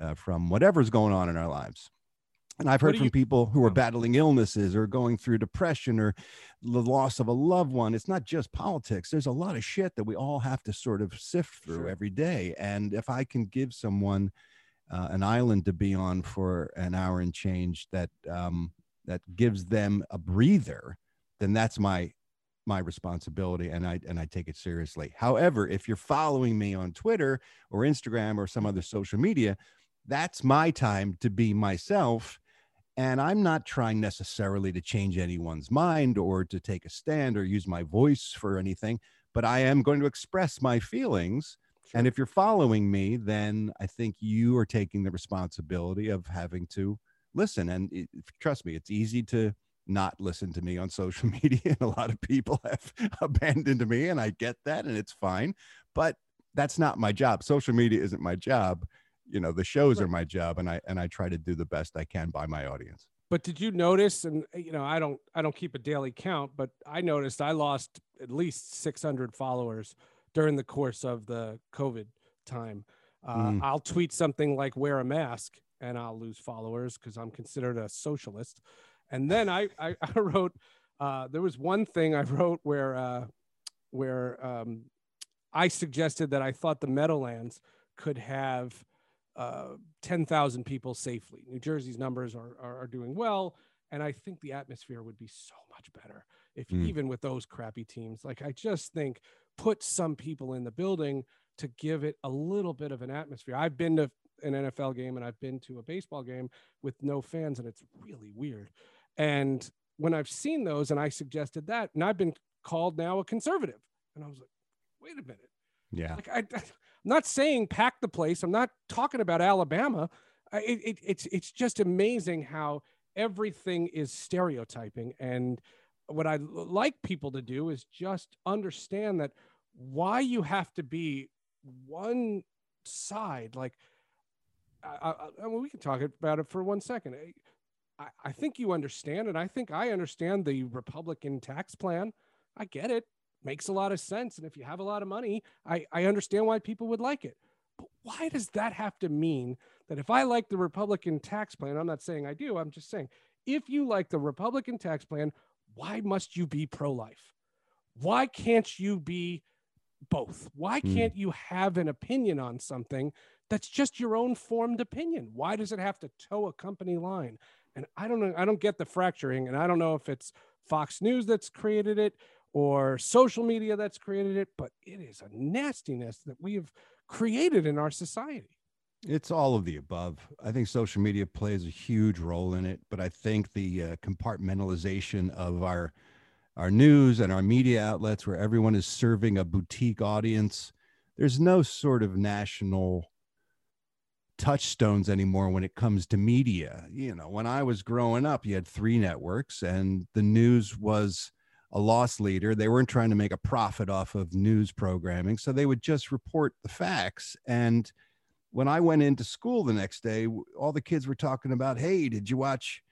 uh, from whatever's going on in our lives. And i've heard from you- people who are Oh. battling illnesses or going through depression or the loss of a loved one. It's not just politics. There's a lot of shit that we all have to sort of sift through Sure. every day. And if i can give someone uh, an island to be on for an hour and change that um, that gives them a breather then that's my my responsibility and i and i take it seriously. However if you're following me on twitter or instagram or some other social media that's my time to be myself and i'm not trying necessarily to change anyone's mind or to take a stand or use my voice for anything but i am going to express my feelings. And if you're following me then i think you are taking the responsibility of having to listen and it, trust me it's easy to not listen to me on social media and a lot of people have abandoned me and i get that and it's fine but that's not my job social media isn't my job you know the shows are my job and i and i try to do the best i can by my audience But did you notice? And uh, you know, I don't, I don't keep a daily count, but I noticed I lost at least 600 followers during the course of the COVID time. Uh, Mm. I'll tweet something like "wear a mask" and I'll lose followers because I'm considered a socialist. And then I, I, I wrote, uh, there was one thing I wrote where, uh, where um, I suggested that I thought the Meadowlands could have uh, 10,000 people safely. New Jersey's numbers are, are, are doing well. And I think the atmosphere would be so much better if Mm. even with those crappy teams, like I just think put some people in the building to give it a little bit of an atmosphere. I've been to an NFL game and I've been to a baseball game with no fans, and it's really weird. And when I've seen those and I suggested that, and I've been called now a conservative, and I was like, wait a minute. yeah Like I, I'm not saying pack the place. I'm not talking about Alabama. I- It, it, it's it's just amazing how everything is stereotyping. And what I like people to do is just understand that why you have to be one side. Like, I, I, I mean, we can talk about it for one second. I, I think you understand, and I think I understand the Republican tax plan. I get it makes a lot of sense. And if you have a lot of money, I, I understand why people would like it. But why does that have to mean that if I like the Republican tax plan, I'm not saying I do, I'm just saying if you like the Republican tax plan, why must you be pro life? Why can't you be both? Why Hmm. can't you have an opinion on something that's just your own formed opinion? Why does it have to toe a company line? And I don't know, I don't get the fracturing, and I don't know if it's Fox News that's created it or social media that's created it, but it is a nastiness that we have created in our society. It's all of the above. I think social media plays a huge role in it, but I think the uh, compartmentalization of our our news and our media outlets, where everyone is serving a boutique audience, there's no sort of national touchstones anymore when it comes to media. You know, when I was growing up, you had three networks, and the news was a loss leader. They weren't trying to make a profit off of news programming, so they would just report the facts and when I went into school the next day, all the kids were talking about, "Hey, did you watch,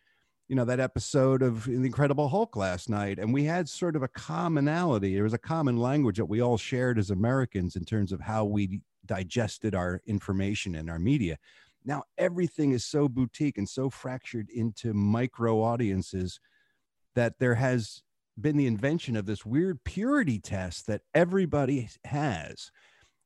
you know, that episode of The Incredible Hulk last night?" And we had sort of a commonality. There was a common language that we all shared as Americans in terms of how we digested our information and our media. Now everything is so boutique and so fractured into micro audiences that there has been the invention of this weird purity test that everybody has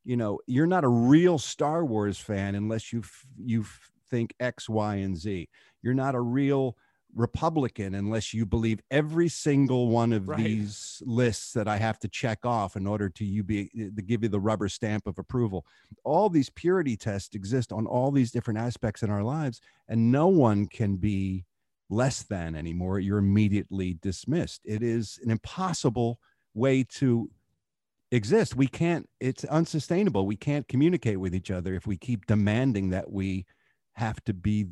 you know you're not a real star wars fan unless you you think x y and z you're not a real Republican unless you believe every single one of Right. these lists that I have to check off in order to you be eh, to give you the rubber stamp of approval. All these purity tests exist on all these different aspects in our lives, and no one can be less than anymore. You're immediately dismissed. It is an impossible way to exist. We can't, it's unsustainable. We can't communicate with each other if we keep demanding that we have to be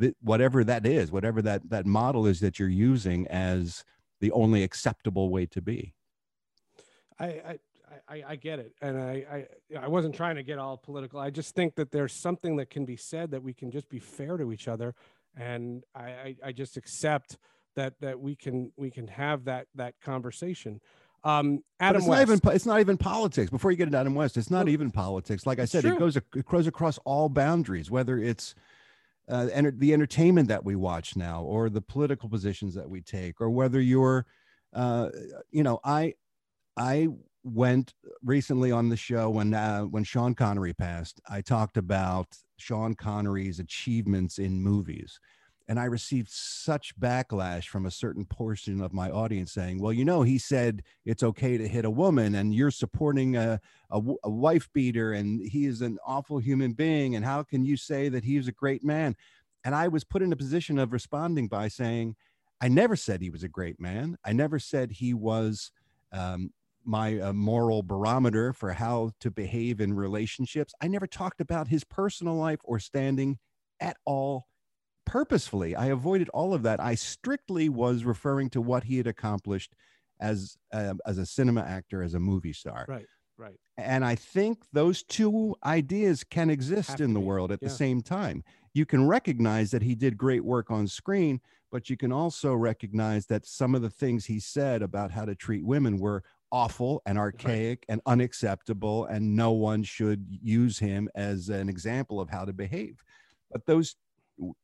th- whatever that is, whatever that that model is that you're using as the only acceptable way to be. I, I, I, I get it, and I, I, I wasn't trying to get all political. I just think that there's something that can be said that we can just be fair to each other, and I, I, I just accept that that we can we can have that that conversation. Um, But Adam it's West, not even it's not even politics. Before you get into Adam West, it's not Well, even politics. Like I said, true. it goes it goes across all boundaries. Whether it's uh, enter- the entertainment that we watch now, or the political positions that we take, or whether you're, uh, you know, I I went recently on the show when uh, when Sean Connery passed. I talked about Sean Connery's achievements in movies. And I received such backlash from a certain portion of my audience saying, well, you know, he said it's okay to hit a woman and you're supporting a a wife beater and he is an awful human being. And how can you say that he was a great man? And I was put in a position of responding by saying, I never said he was a great man. I never said he was um, my uh, moral barometer for how to behave in relationships. I never talked about his personal life or standing at all purposefully. I avoided all of that. I strictly was referring to what he had accomplished as uh, as a cinema actor, as a movie star. right, right. And I think those two ideas can exist Have in the be, world at yeah. the same time. You can recognize that he did great work on screen, but you can also recognize that some of the things he said about how to treat women were awful and archaic and unacceptable, and no one should use him as an example of how to behave. But those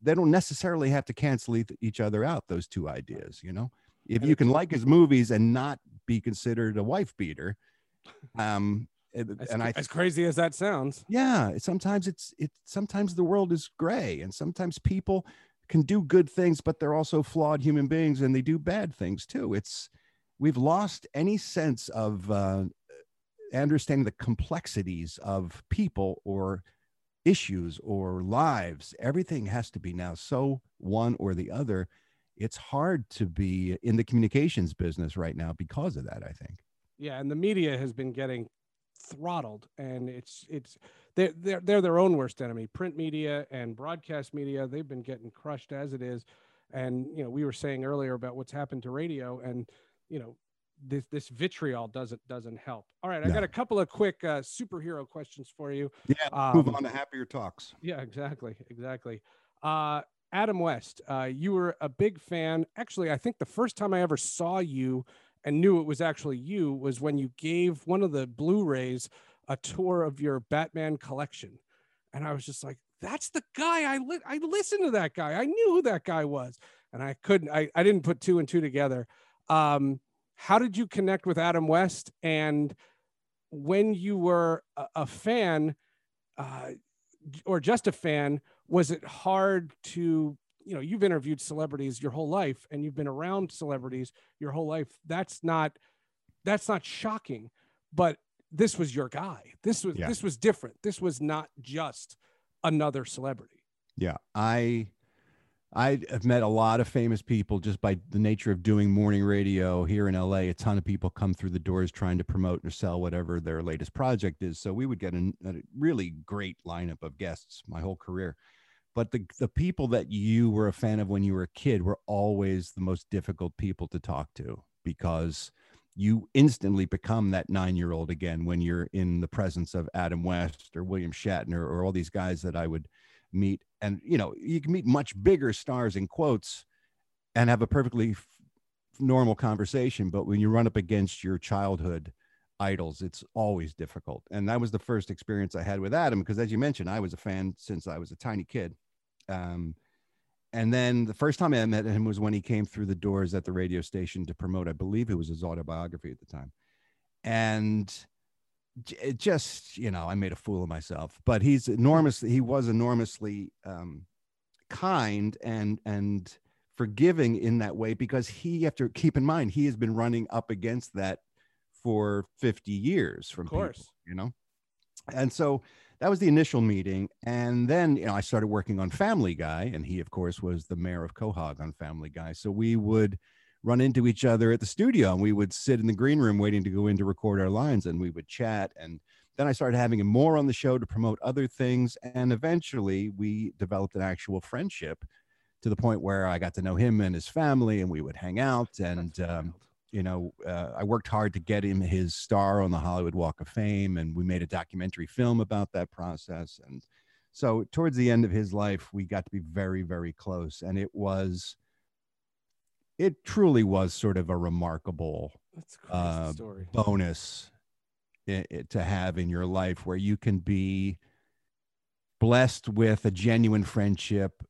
they don't necessarily have to cancel each other out. Those two ideas, you know, if you can like his movies and not be considered a wife beater, um, As, and I as crazy as that sounds, yeah sometimes it's it sometimes the world is gray and sometimes people can do good things but they're also flawed human beings and they do bad things too. It's we've lost any sense of uh, understanding the complexities of people or issues or lives everything has to be now so one or the other it's hard to be in the communications business right now because of that i think yeah. And the media has been getting throttled, and it's it's they're they're they're their own worst enemy. Print media and broadcast media, they've been getting crushed as it is. And you know, we were saying earlier about what's happened to radio, and you know, this this vitriol doesn't doesn't help. All right, I No. got a couple of quick uh, superhero questions for you. yeah move Um, on to happier talks Yeah, exactly, exactly. Uh, Adam West, uh, you were a big fan. Actually, I think the first time I ever saw you and knew it was actually you was when you gave one of the Blu-rays a tour of your Batman collection, and I was just like, "That's the guy I li- I listened to that guy. I knew who that guy was." And I couldn't. I, I didn't put two and two together. Um, how did you connect with Adam West? And when you were a, a fan, uh, or just a fan, was it hard to you know you've interviewed celebrities your whole life and you've been around celebrities your whole life that's not that's not shocking but this was your guy this was Yeah. this was different this was not just another celebrity Yeah, I I have met a lot of famous people just by the nature of doing morning radio here in LA. A ton of people come through the doors trying to promote or sell whatever their latest project is. So we would get a, a really great lineup of guests my whole career. But the the people that you were a fan of when you were a kid were always the most difficult people to talk to because you instantly become that nine year old again when you're in the presence of Adam West or William Shatner or all these guys that I would meet and you know you can meet much bigger stars in quotes and have a perfectly f- normal conversation but when you run up against your childhood idols it's always difficult. And that was the first experience i had with adam because as you mentioned i was a fan since i was a tiny kid. Um, and then the first time i met him was when he came through the doors at the radio station to promote i believe it was his autobiography at the time. And it just you know i made a fool of myself but he's enormously he was enormously um kind and and forgiving in that way because he you have to keep in mind he has been running up against that for 50 years from Of course. people, you know and so that was the initial meeting and then you know i started working on family guy and he of course was the mayor of quahog on family guy so we would run into each other at the studio and we would sit in the green room waiting to go in to record our lines and we would chat and then i started having him more on the show to promote other things and eventually we developed an actual friendship to the point where i got to know him and his family and we would hang out and um, you know, uh, I worked hard to get him his star on the Hollywood Walk of Fame, and we made a documentary film about that process. And so, towards the end of his life, we got to be very, very close, and it was, it truly was sort of a remarkable That's a crazy uh, story. bonus i- i- to have in your life where you can be blessed with a genuine friendship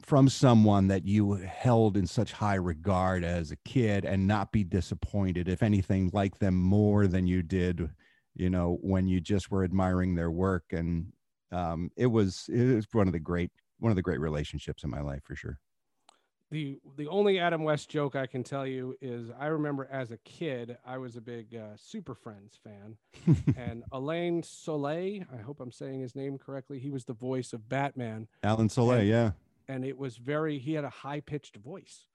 from someone that you held in such high regard as a kid and not be disappointed if anything like them more than you did you know when you just were admiring their work and um, it was it was one of the great one of the great relationships in my life for sure the the only Adam West joke I can tell you is I remember as a kid I was a big uh, Super Friends fan, and Alain Soule I hope I'm saying his name correctly. He was the voice of Batman, alan soule And- yeah and it was very he had a high pitched voice,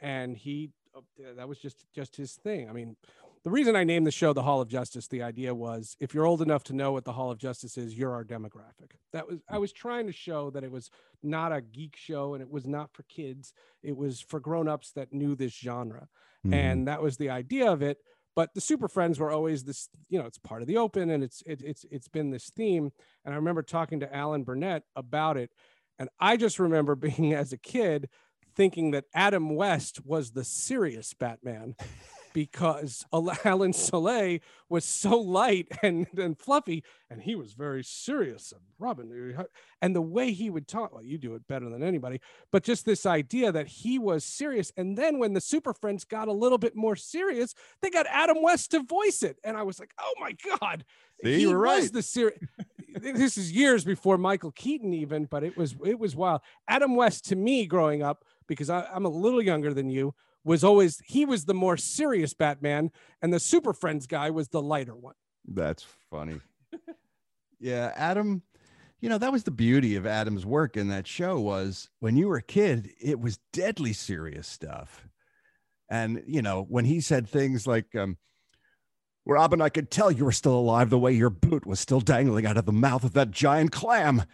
and he uh, that was just just his thing. I mean, the reason I named the show the Hall of Justice, the idea was if you're old enough to know what the Hall of Justice is, you're our demographic. That was I was trying to show that it was not a geek show and it was not for kids. It was for grown-ups that knew this genre. Mhm. And that was the idea of it. But the Super Friends were always this, you know, it's part of the open and it's it, it's it's been this theme. And I remember talking to Alan Burnett about it. And I just remember being as a kid thinking that Adam West was the serious Batman because Alan Soule was so light and, and fluffy, and he was very serious. And Robin, uh, and the way he would talk, well, you do it better than anybody, but just this idea that he was serious. And then when the Super Friends got a little bit more serious, they got Adam West to voice it. And I was like, oh my God. See, he you were was right. the serious. this is years before Michael Keaton, even, but it was it was wild. Adam West to me growing up, because I, I'm a little younger than you, was always he was the more serious Batman, and the Super Friends guy was the lighter one. That's funny. yeah, Adam, you know, that was the beauty of Adam's work in that show was when you were a kid, it was deadly serious stuff. And, you know, when he said things like, um, Robin, I could tell you were still alive the way your boot was still dangling out of the mouth of that giant clam.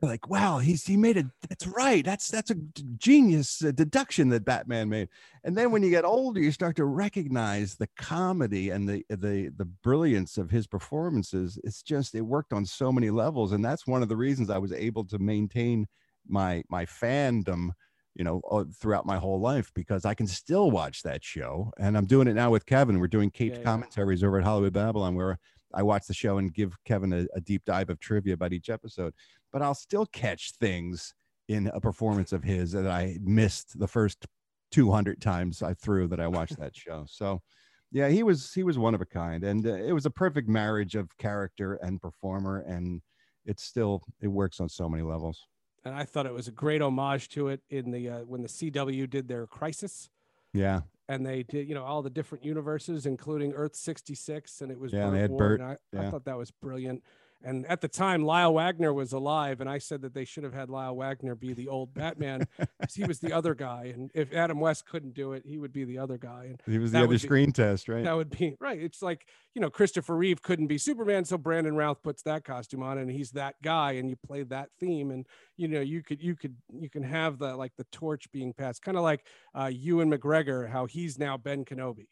You're like, wow, he's he made it. That's right. That's that's a genius uh, deduction that Batman made. And then when you get older, you start to recognize the comedy and the the the brilliance of his performances. It's just it worked on so many levels, and that's one of the reasons I was able to maintain my my fandom, you know, uh, throughout my whole life because I can still watch that show, and I'm doing it now with Kevin. We're doing Kate's Yeah, yeah. commentaries over at Hollywood Babylon, where I watch the show and give Kevin a, a deep dive of trivia about each episode. But I'll still catch things in a performance of his that I missed the first 200 times I threw that I watched that show. So, yeah, he was he was one of a kind, and uh, it was a perfect marriage of character and performer, and it's still it works on so many levels. And I thought it was a great homage to it in the uh, when the CW did their Crisis, Yeah, and they did you know all the different universes, including Earth sixty six, and it was Yeah, Burt they had Ward, Burt, and I, I thought that was brilliant. And at the time, Lyle Waggoner was alive, and I said that they should have had Lyle Waggoner be the old Batman because he was the other guy, and if Adam West couldn't do it, he would be the other guy. And he was the other be- screen test, right? that would be right. It's like you know Christopher Reeve couldn't be Superman, so Brandon Routh puts that costume on, and he's that guy, and you play that theme, and you know you could you could you can have the like the torch being passed, kind of like uh, Ewan McGregor, how he's now Ben Kenobi.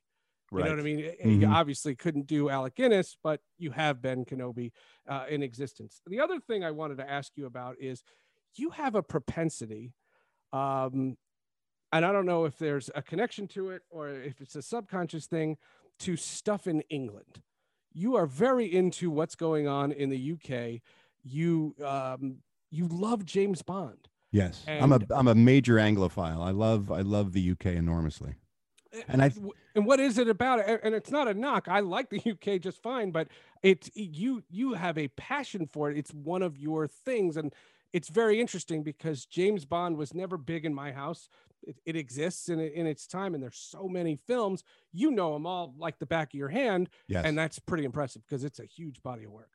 You know what I mean? Eh, You obviously couldn't do Alec Guinness, but you have Ben Kenobi uh, in existence. The other thing I wanted to ask you about is you have a propensity, um, and I don't know if there's a connection to it or if it's a subconscious thing, to stuff in England. You are very into what's going on in the UK. You um, you love James Bond. Yes, I'm a And- I'm a major Anglophile. I love I love the UK enormously. And I- and what is it about it? And it's not a knock. I like the UK just fine, but it's you you have a passion for it. It's one of your things, and it's very interesting because James Bond was never big in my house. It, it exists in, in its time, and there's so many films. You know them all like the back of your hand, Yes. and that's pretty impressive because it's a huge body of work.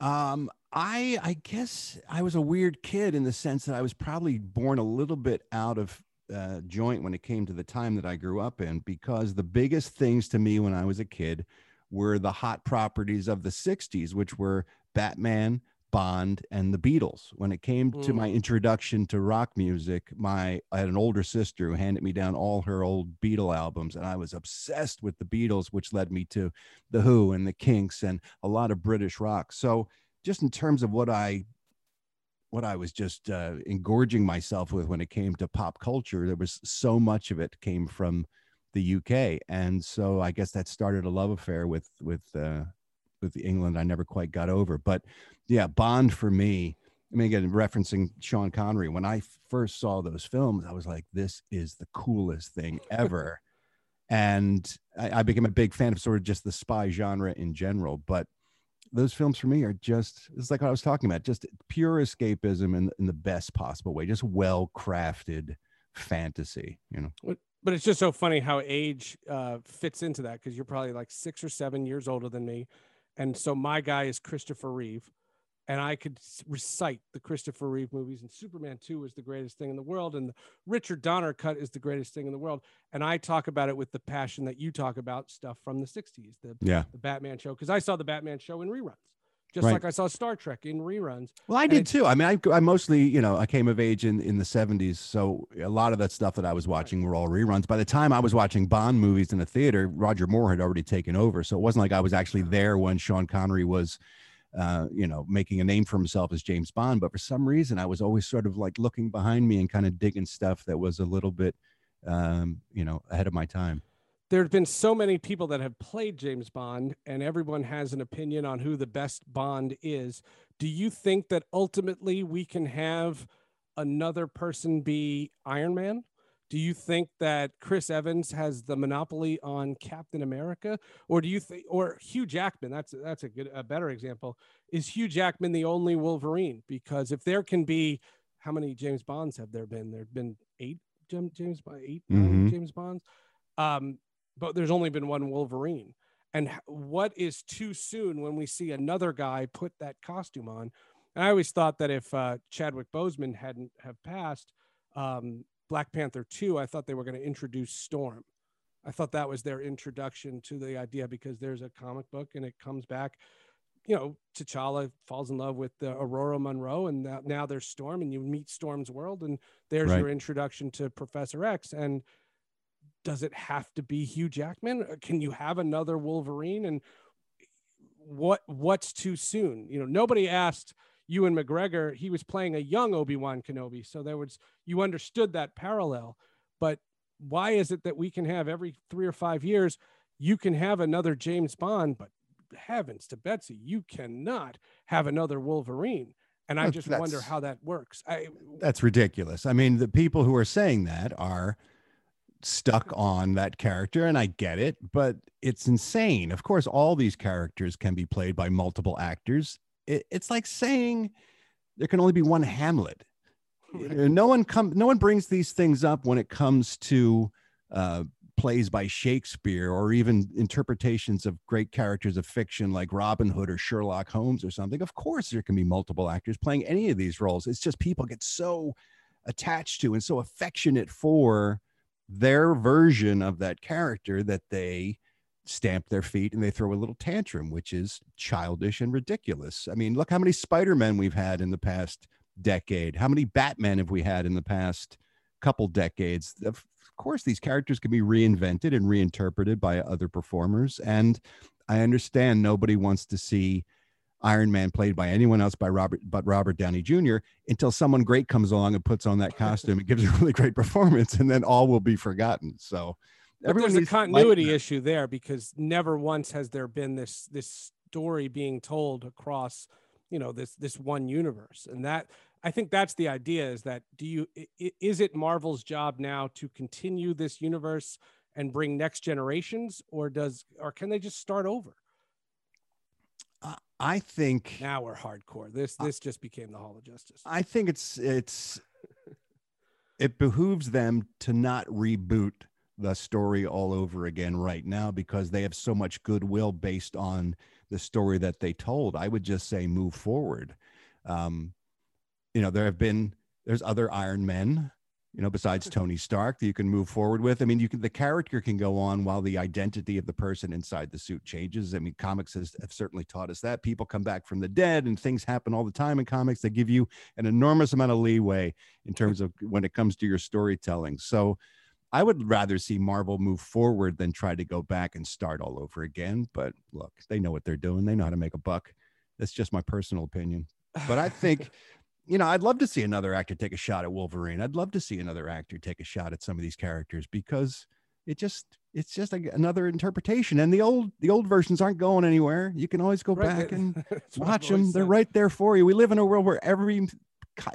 Um, I I guess I was a weird kid in the sense that I was probably born a little bit out of uh, joint when it came to the time that I grew up in, because the biggest things to me when I was a kid were the hot properties of the '60s, which were Batman, Bond, and the Beatles. When it came to Mm. my introduction to rock music, my I had an older sister who handed me down all her old Beatle albums, and I was obsessed with the Beatles, which led me to the Who and the Kinks and a lot of British rock. So just in terms of what I what I was just uh, engorging myself with when it came to pop culture, there was so much of it came from the UK, and so I guess that started a love affair with with uh, with England. I never quite got over, but yeah, Bond for me. I mean, again, referencing Sean Connery, when I first saw those films, I was like, "This is the coolest thing ever." and I, I became a big fan of sort of just the spy genre in general. But those films for me are just it's like what I was talking about, just pure escapism in, in the best possible way, just well crafted fantasy. You know, But it's just so funny how age uh, fits into that because you're probably like six or seven years older than me. And so my guy is Christopher Reeve. And I could recite the Christopher Reeve movies, and Superman 2 is the greatest thing in the world, and the Richard Donner cut is the greatest thing in the world. And I talk about it with the passion that you talk about stuff from the 60s, the, yeah. the Batman show, because I saw the Batman show in reruns, just Right. like I saw Star Trek in reruns. Well, I And did too. I mean, I, I mostly, you know, I came of age in, in the 70s. So a lot of that stuff that I was watching were all reruns. By the time I was watching Bond movies in the theater, Roger Moore had already taken over. So it wasn't like I was actually there when Sean Connery was, uh, you know, making a name for himself as James Bond. But for some reason, I was always sort of like looking behind me and kind of digging stuff that was a little bit, um, you know, ahead of my time. there have been so many people that have played James Bond, and everyone has an opinion on who the best Bond is. Do you think that ultimately we can have another person be Iron Man? Do you think that Chris Evans has the monopoly on Captain America, or do you think, or Hugh Jackman? That's that's a good, a better example. Is Hugh Jackman the only Wolverine? Because if there can be, how many James Bonds have there been? There've been eight Jam- James Bond, 8 nine Mhm. James Bonds. Um, but there's only been one Wolverine. And what is too soon when we see another guy put that costume on? And I always thought that if uh, Chadwick Boseman hadn't have passed um, Black Panther 2, I thought they were going to introduce Storm. I thought that was their introduction to the idea because there's a comic book and it comes back. You know, T'Challa falls in love with uh, Ororo Munroe, and now, now there's Storm, and you meet Storm's world, and there's Right. your introduction to Professor X. And does it have to be Hugh Jackman? Or Can you have another Wolverine? And what what's too soon? You know, nobody asked Ewan McGregor. He was playing a young Obi Wan Kenobi, so there was you understood that parallel. But why is it that we can have every three or five years you can have another James Bond, but heavens to Betsy, you cannot have another Wolverine. And I just wonder how that works. I That's ridiculous. I mean, the people who are saying that are stuck on that character, and I get it, but it's insane. Of course, all these characters can be played by multiple actors. It, it's like saying there can only be one Hamlet. No one come, no one brings these things up when it comes to uh, plays by Shakespeare or even interpretations of great characters of fiction like Robin Hood or Sherlock Holmes or something. Of course, there can be multiple actors playing any of these roles. It's just people get so attached to and so affectionate for their version of that character that they stamp their feet and they throw a little tantrum, which is childish and ridiculous. I mean, look how many Spider-Men we've had in the past decade. How many Batman have we had in the past couple decades? Of course, these characters can be reinvented and reinterpreted by other performers. And I understand nobody wants to see Iron Man played by anyone else by Robert but Robert Downey Jr. until someone great comes along and puts on that costume and gives a really great performance, and then all will be forgotten. So But everyone there's a needs to lighten continuity issue there because never once has there been this this story being told across you know this this one universe and that i think that's the idea is that do you is it marvel's job now to continue this universe and bring next generations or does or can they just start over I think Now we're hardcore. This this just became the Hall of Justice. I think it's it's it behooves them to not reboot the story all over again right now because they have so much goodwill based on the story that they told. I would just say move forward. Um, you know, there have been there's other Iron Men, you know, besides Tony Stark that you can move forward with. I mean, you can the character can go on while the identity of the person inside the suit changes. I mean, comics has, have certainly taught us that people come back from the dead and things happen all the time in comics. They give you an enormous amount of leeway in terms of when it comes to your storytelling. So I would rather see Marvel move forward than try to go back and start all over again. But look, they know what they're doing. They know how to make a buck. That's just my personal opinion. But I think, you know, I'd love to see another actor take a shot at Wolverine. I'd love to see another actor take a shot at some of these characters because it just it's just like another interpretation. And the old the old versions aren't going anywhere. You can always go Right, back and that's what I've watch them. They're right there for you. We live in a world where every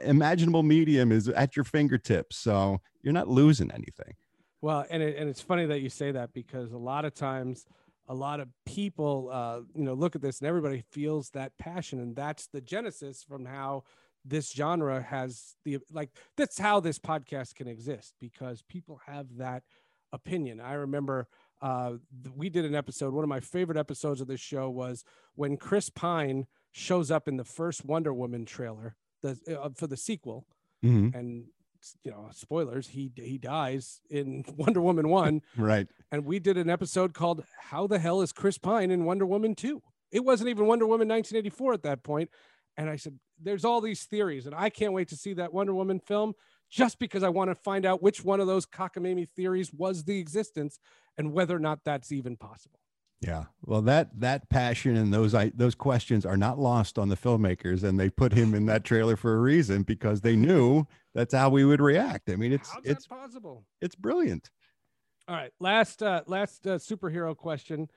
imaginable medium is at your fingertips. So you're not losing anything. Well, and it, and it's funny that you say that because a lot of times, a lot of people, uh, you know, look at this and everybody feels that passion, and that's the genesis from how this genre has the like. That's how this podcast can exist because people have that opinion. I remember uh, we did an episode. One of my favorite episodes of this show was when Chris Pine shows up in the first Wonder Woman trailer, the uh, for the sequel, Mhm. and you know spoilers he he dies in wonder woman 1 Right. and we did an episode called how the hell is chris pine in wonder woman 2 it wasn't even wonder woman 1984 at that point. And i said there's all these theories and i can't wait to see that wonder woman film just because i want to find out which one of those cockamamie theories was the existence and whether or not that's even possible Yeah. Well, that that passion and those I, those questions are not lost on the filmmakers, and they put him in that trailer for a reason because they knew that's how we would react. I mean, it's how's it's possible it's brilliant. All right, last uh, last uh, superhero question,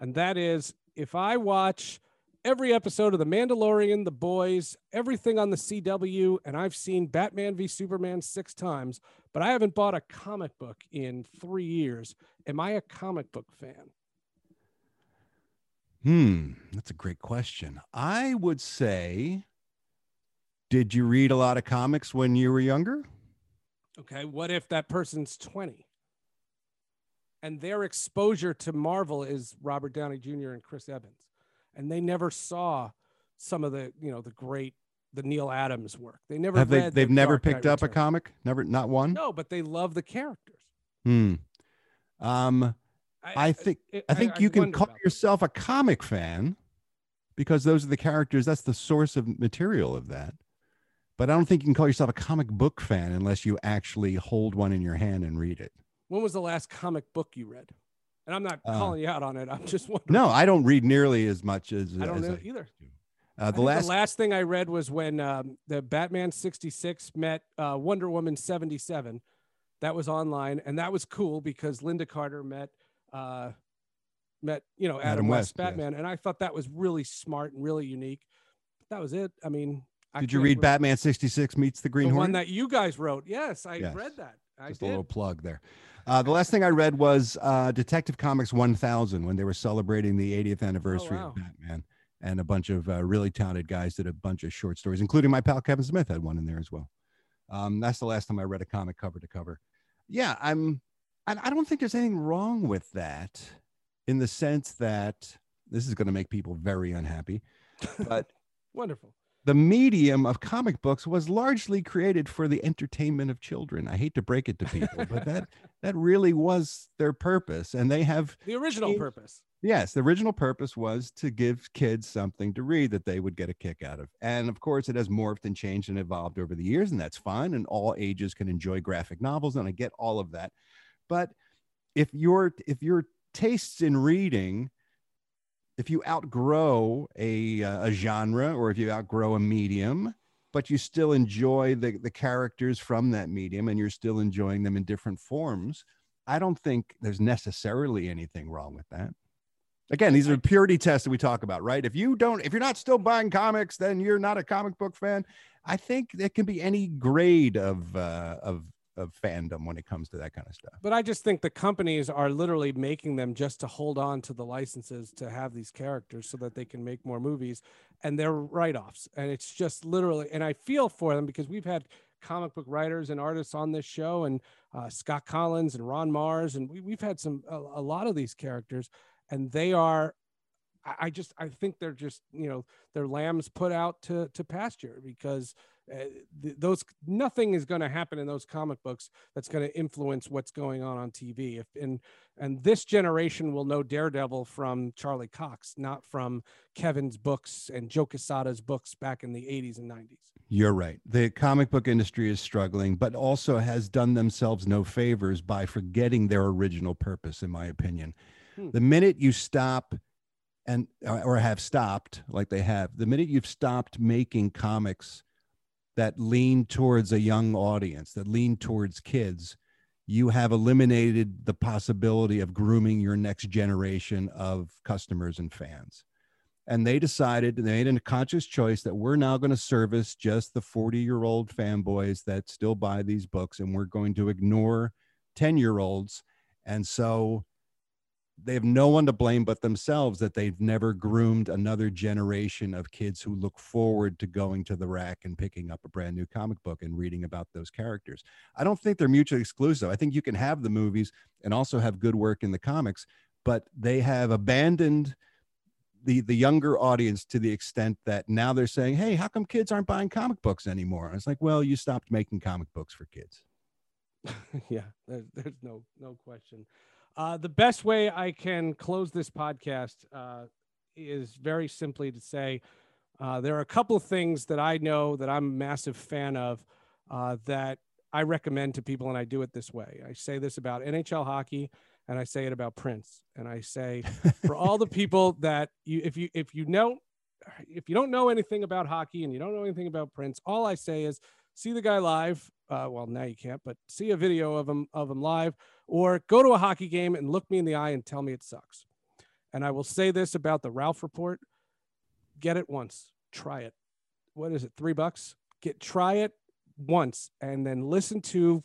and that is: if I watch every episode of The Mandalorian, The Boys, everything on the CW, and I've seen Batman v Superman six times, but I haven't bought a comic book in three years, am I a comic book fan? Hmm, that's a great question. I would say, did you read a lot of comics when you were younger? Okay, what if that person's twenty, and their exposure to Marvel is Robert Downey Jr. and Chris Evans, and they never saw some of the you know the great the Neal Adams work. They never have they, they've the never Dark Knight picked up a comic. Never, not one. No, but they love the characters. Hmm. Um, I think it- I think you can call about that. yourself a comic fan because those are the characters. That's the source of material of that. But I don't think you can call yourself a comic book fan unless you actually hold one in your hand and read it. When was the last comic book you read? And I'm not Uh, calling you out on it. I'm just wondering. No, I don't read nearly as much as I don't as know I either. I Uh, the last, the last thing I read was when um, the Batman 66 met uh, Wonder Woman 77. That was online, and that was cool because Lynda Carter met uh, met you know Adam, Adam West, West, yes. Batman, and I thought that was really smart and really unique. That was it. I mean, I did you read re- Batman sixty six meets the Green the Hornet? one that you guys wrote? Yes, I Yes. read that. I Just a little plug there. Uh, the last thing I read was uh, Detective Comics 1000 when they were celebrating the 80th anniversary wow. of Batman. And a bunch of uh, really talented guys did a bunch of short stories, including my pal Kevin Smith had one in there as well. Um, that's the last time I read a comic cover to cover. Yeah, I'm. I, I don't think there's anything wrong with that, in the sense that this is going to make people very unhappy. But Wonderful. the medium of comic books was largely created for the entertainment of children. I hate to break it to people, but that that really was their purpose. And they have The original Change- purpose. yes, the original purpose was to give kids something to read that they would get a kick out of. And of course, it has morphed and changed and evolved over the years, and that's fine. And all ages can enjoy graphic novels, and I get all of that. But if your if your tastes in reading if you outgrow a, a genre or if you outgrow a medium but you still enjoy the, the characters from that medium and you're still enjoying them in different forms i don't think there's necessarily anything wrong with that. Again these are purity tests that we talk about right? If you don't if you're not still buying comics then you're not a comic book fan. I think there can be any grade of uh, of of fandom when it comes to that kind of stuff. But I just think the companies are literally making them just to hold on to the licenses to have these characters so that they can make more movies and they're write-offs. And it's just literally and I feel for them because we've had comic book writers and artists on this show and uh, Scott Kolins and Ron Marz and we, we've had some a, a lot of these characters and they are I, I just I think they're just you know they're lambs put out to to pasture because uh, th- those nothing is going to happen in those comic books that's going to influence what's going on on TV. If and and this generation will know Daredevil from Charlie Cox, not from Kevin's books and Joe Quesada's books back in the 80s and 90s. You're right. The comic book industry is struggling, but also has done themselves no favors by forgetting their original purpose, in my opinion. Hmm. The minute you stop and uh, or have stopped, like they have, the minute you've stopped making comics that lean towards a young audience, that lean towards kids, you have eliminated the possibility of grooming your next generation of customers and fans. And they decided, they made a conscious choice that we're now going to service just the 40 year old fanboys that still buy these books, and we're going to ignore 10 year olds. And so they have no one to blame but themselves that they've never groomed another generation of kids who look forward to going to the rack and picking up a brand new comic book and reading about those characters. I don't think they're mutually exclusive. I think you can have the movies and also have good work in the comics, but they have abandoned the the younger audience to the extent that now they're saying, "Hey, how come kids aren't buying comic books anymore?" And it's like, "Well, you stopped making comic books for kids." yeah, there's, there's no no question. Uh, the best way I can close this podcast uh, is very simply to say uh, there are a couple of things that I know that I'm a massive fan of uh, that I recommend to people, and I do it this way. I say this about NHL hockey, and I say it about Prince, and I say for all the people that you, if you if you know if you don't know anything about hockey and you don't know anything about Prince, all I say is see the guy live. Uh, well, now you can't, but see a video of him of him live, or go to a hockey game and look me in the eye and tell me it sucks. And I will say this about the Ralph Report: get it once, try it. What is it? Three bucks. Get try it once, and then listen to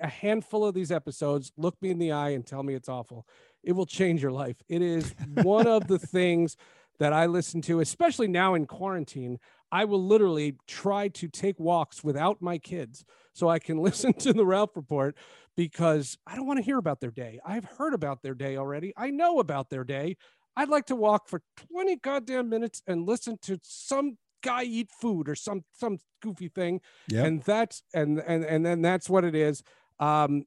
a handful of these episodes. Look me in the eye and tell me it's awful. It will change your life. It is one of the things that I listen to, especially now in quarantine. I will literally try to take walks without my kids so I can listen to the Ralph Report because I don't want to hear about their day. I've heard about their day already. I know about their day. I'd like to walk for 20 goddamn minutes and listen to some guy eat food or some some goofy thing. Yep. And that's and and and then that's what it is. Um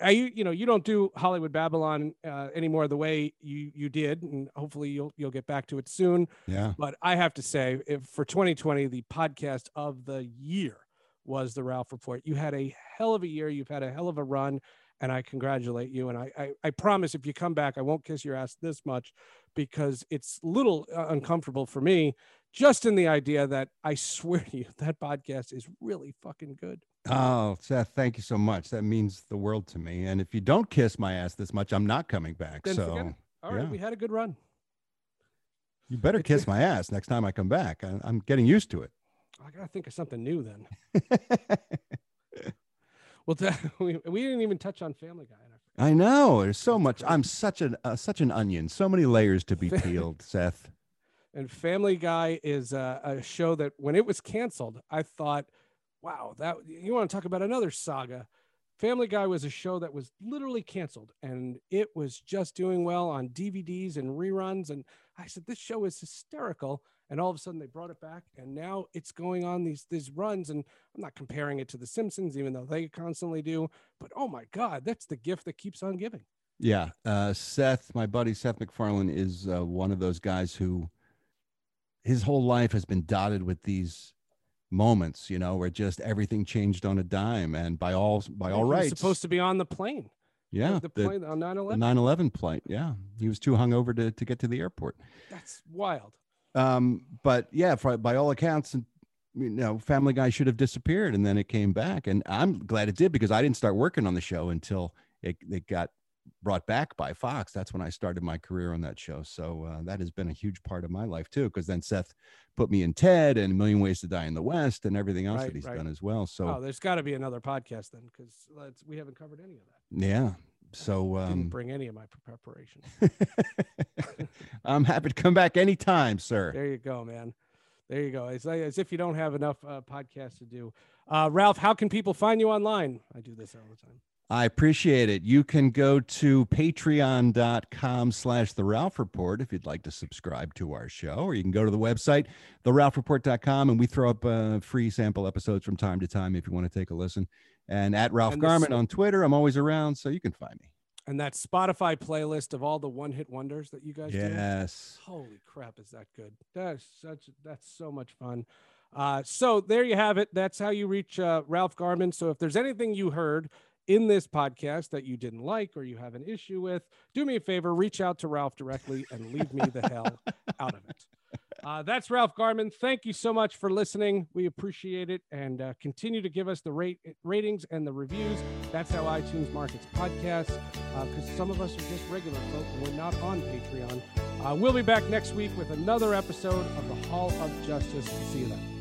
I, you know you don't do Hollywood Babylon uh, anymore the way you you did, and hopefully you'll you'll get back to it soon. Yeah. But I have to say, if for 2020, the podcast of the year was the Ralph Report. You had a hell of a year. You've had a hell of a run, and I congratulate you. And I I, I promise, if you come back, I won't kiss your ass this much because it's a little uh, uncomfortable for me, just in the idea that I swear to you, that podcast is really fucking good. Oh, Seth, thank you so much. That means the world to me. And if you don't kiss my ass this much, I'm not coming back. Then so. All right, yeah. we had a good run. you better It's- kiss my ass next time I come back. I, I'm getting used to it. I gotta think of something new then. Well, we, we didn't even touch on Family Guy. I. I know. There's so much. I'm such an uh, such an onion. So many layers to be peeled, Seth. And Family Guy is a, a show that when it was canceled, I thought, wow, that you want to talk about another saga. Family Guy was a show that was literally canceled and it was just doing well on DVDs and reruns. And I said, this show is hysterical. And all of a sudden they brought it back and now it's going on these these runs. And I'm not comparing it to The Simpsons, even though they constantly do. But oh my God, that's the gift that keeps on giving. Yeah. Uh, Seth, my buddy Seth MacFarlane, is uh, one of those guys who his whole life has been dotted with these moments, you know, where just everything changed on a dime. And by all by all He was rights, supposed to be on the plane. yeah, Like the plane on 9 the 11. 9/11 flight. Yeah, he was too hungover to to get to the airport. That's wild. Um, but yeah, for, by all accounts, and you know, Family Guy should have disappeared, and then it came back, and I'm glad it did because I didn't start working on the show until it, it got brought back by Fox. That's when I started my career on that show. So uh, that has been a huge part of my life too, because then Seth put me in Ted and A Million Ways to Die in the West and everything else Right, that he's right. done as well. So oh, there's got to be another podcast then, because we haven't covered any of that. yeah. So Didn't um, bring any of my preparation. I'm happy to come back anytime, sir. There you go, man. There you go. It's like as if you don't have enough uh, podcasts to do. Uh, Ralph, how can people find you online? I do this all the time. I appreciate it. You can go to patreon.com slash the Ralph Report if you'd like to subscribe to our show, or you can go to the website, theralphreport.com, and we throw up uh, free sample episodes from time to time if you want to take a listen. And at Ralph And Garman on Twitter, I'm always around, so you can find me. And that Spotify playlist of all the one-hit wonders that you guys do. Yes. Holy crap, is that good? That's such that's so much fun. Uh, so there you have it. That's how you reach uh, Ralph Garman. So if there's anything you heard in this podcast that you didn't like or you have an issue with, do me a favor, reach out to Ralph directly and leave me the hell out of it. Uh, that's Ralph Garman. Thank you so much for listening. We appreciate it and uh, continue to give us the rate ratings and the reviews. That's how iTunes markets podcasts because uh, some of us are just regular folk and we're not on Patreon. Uh, we'll be back next week with another episode of the Hall of Justice. See you then.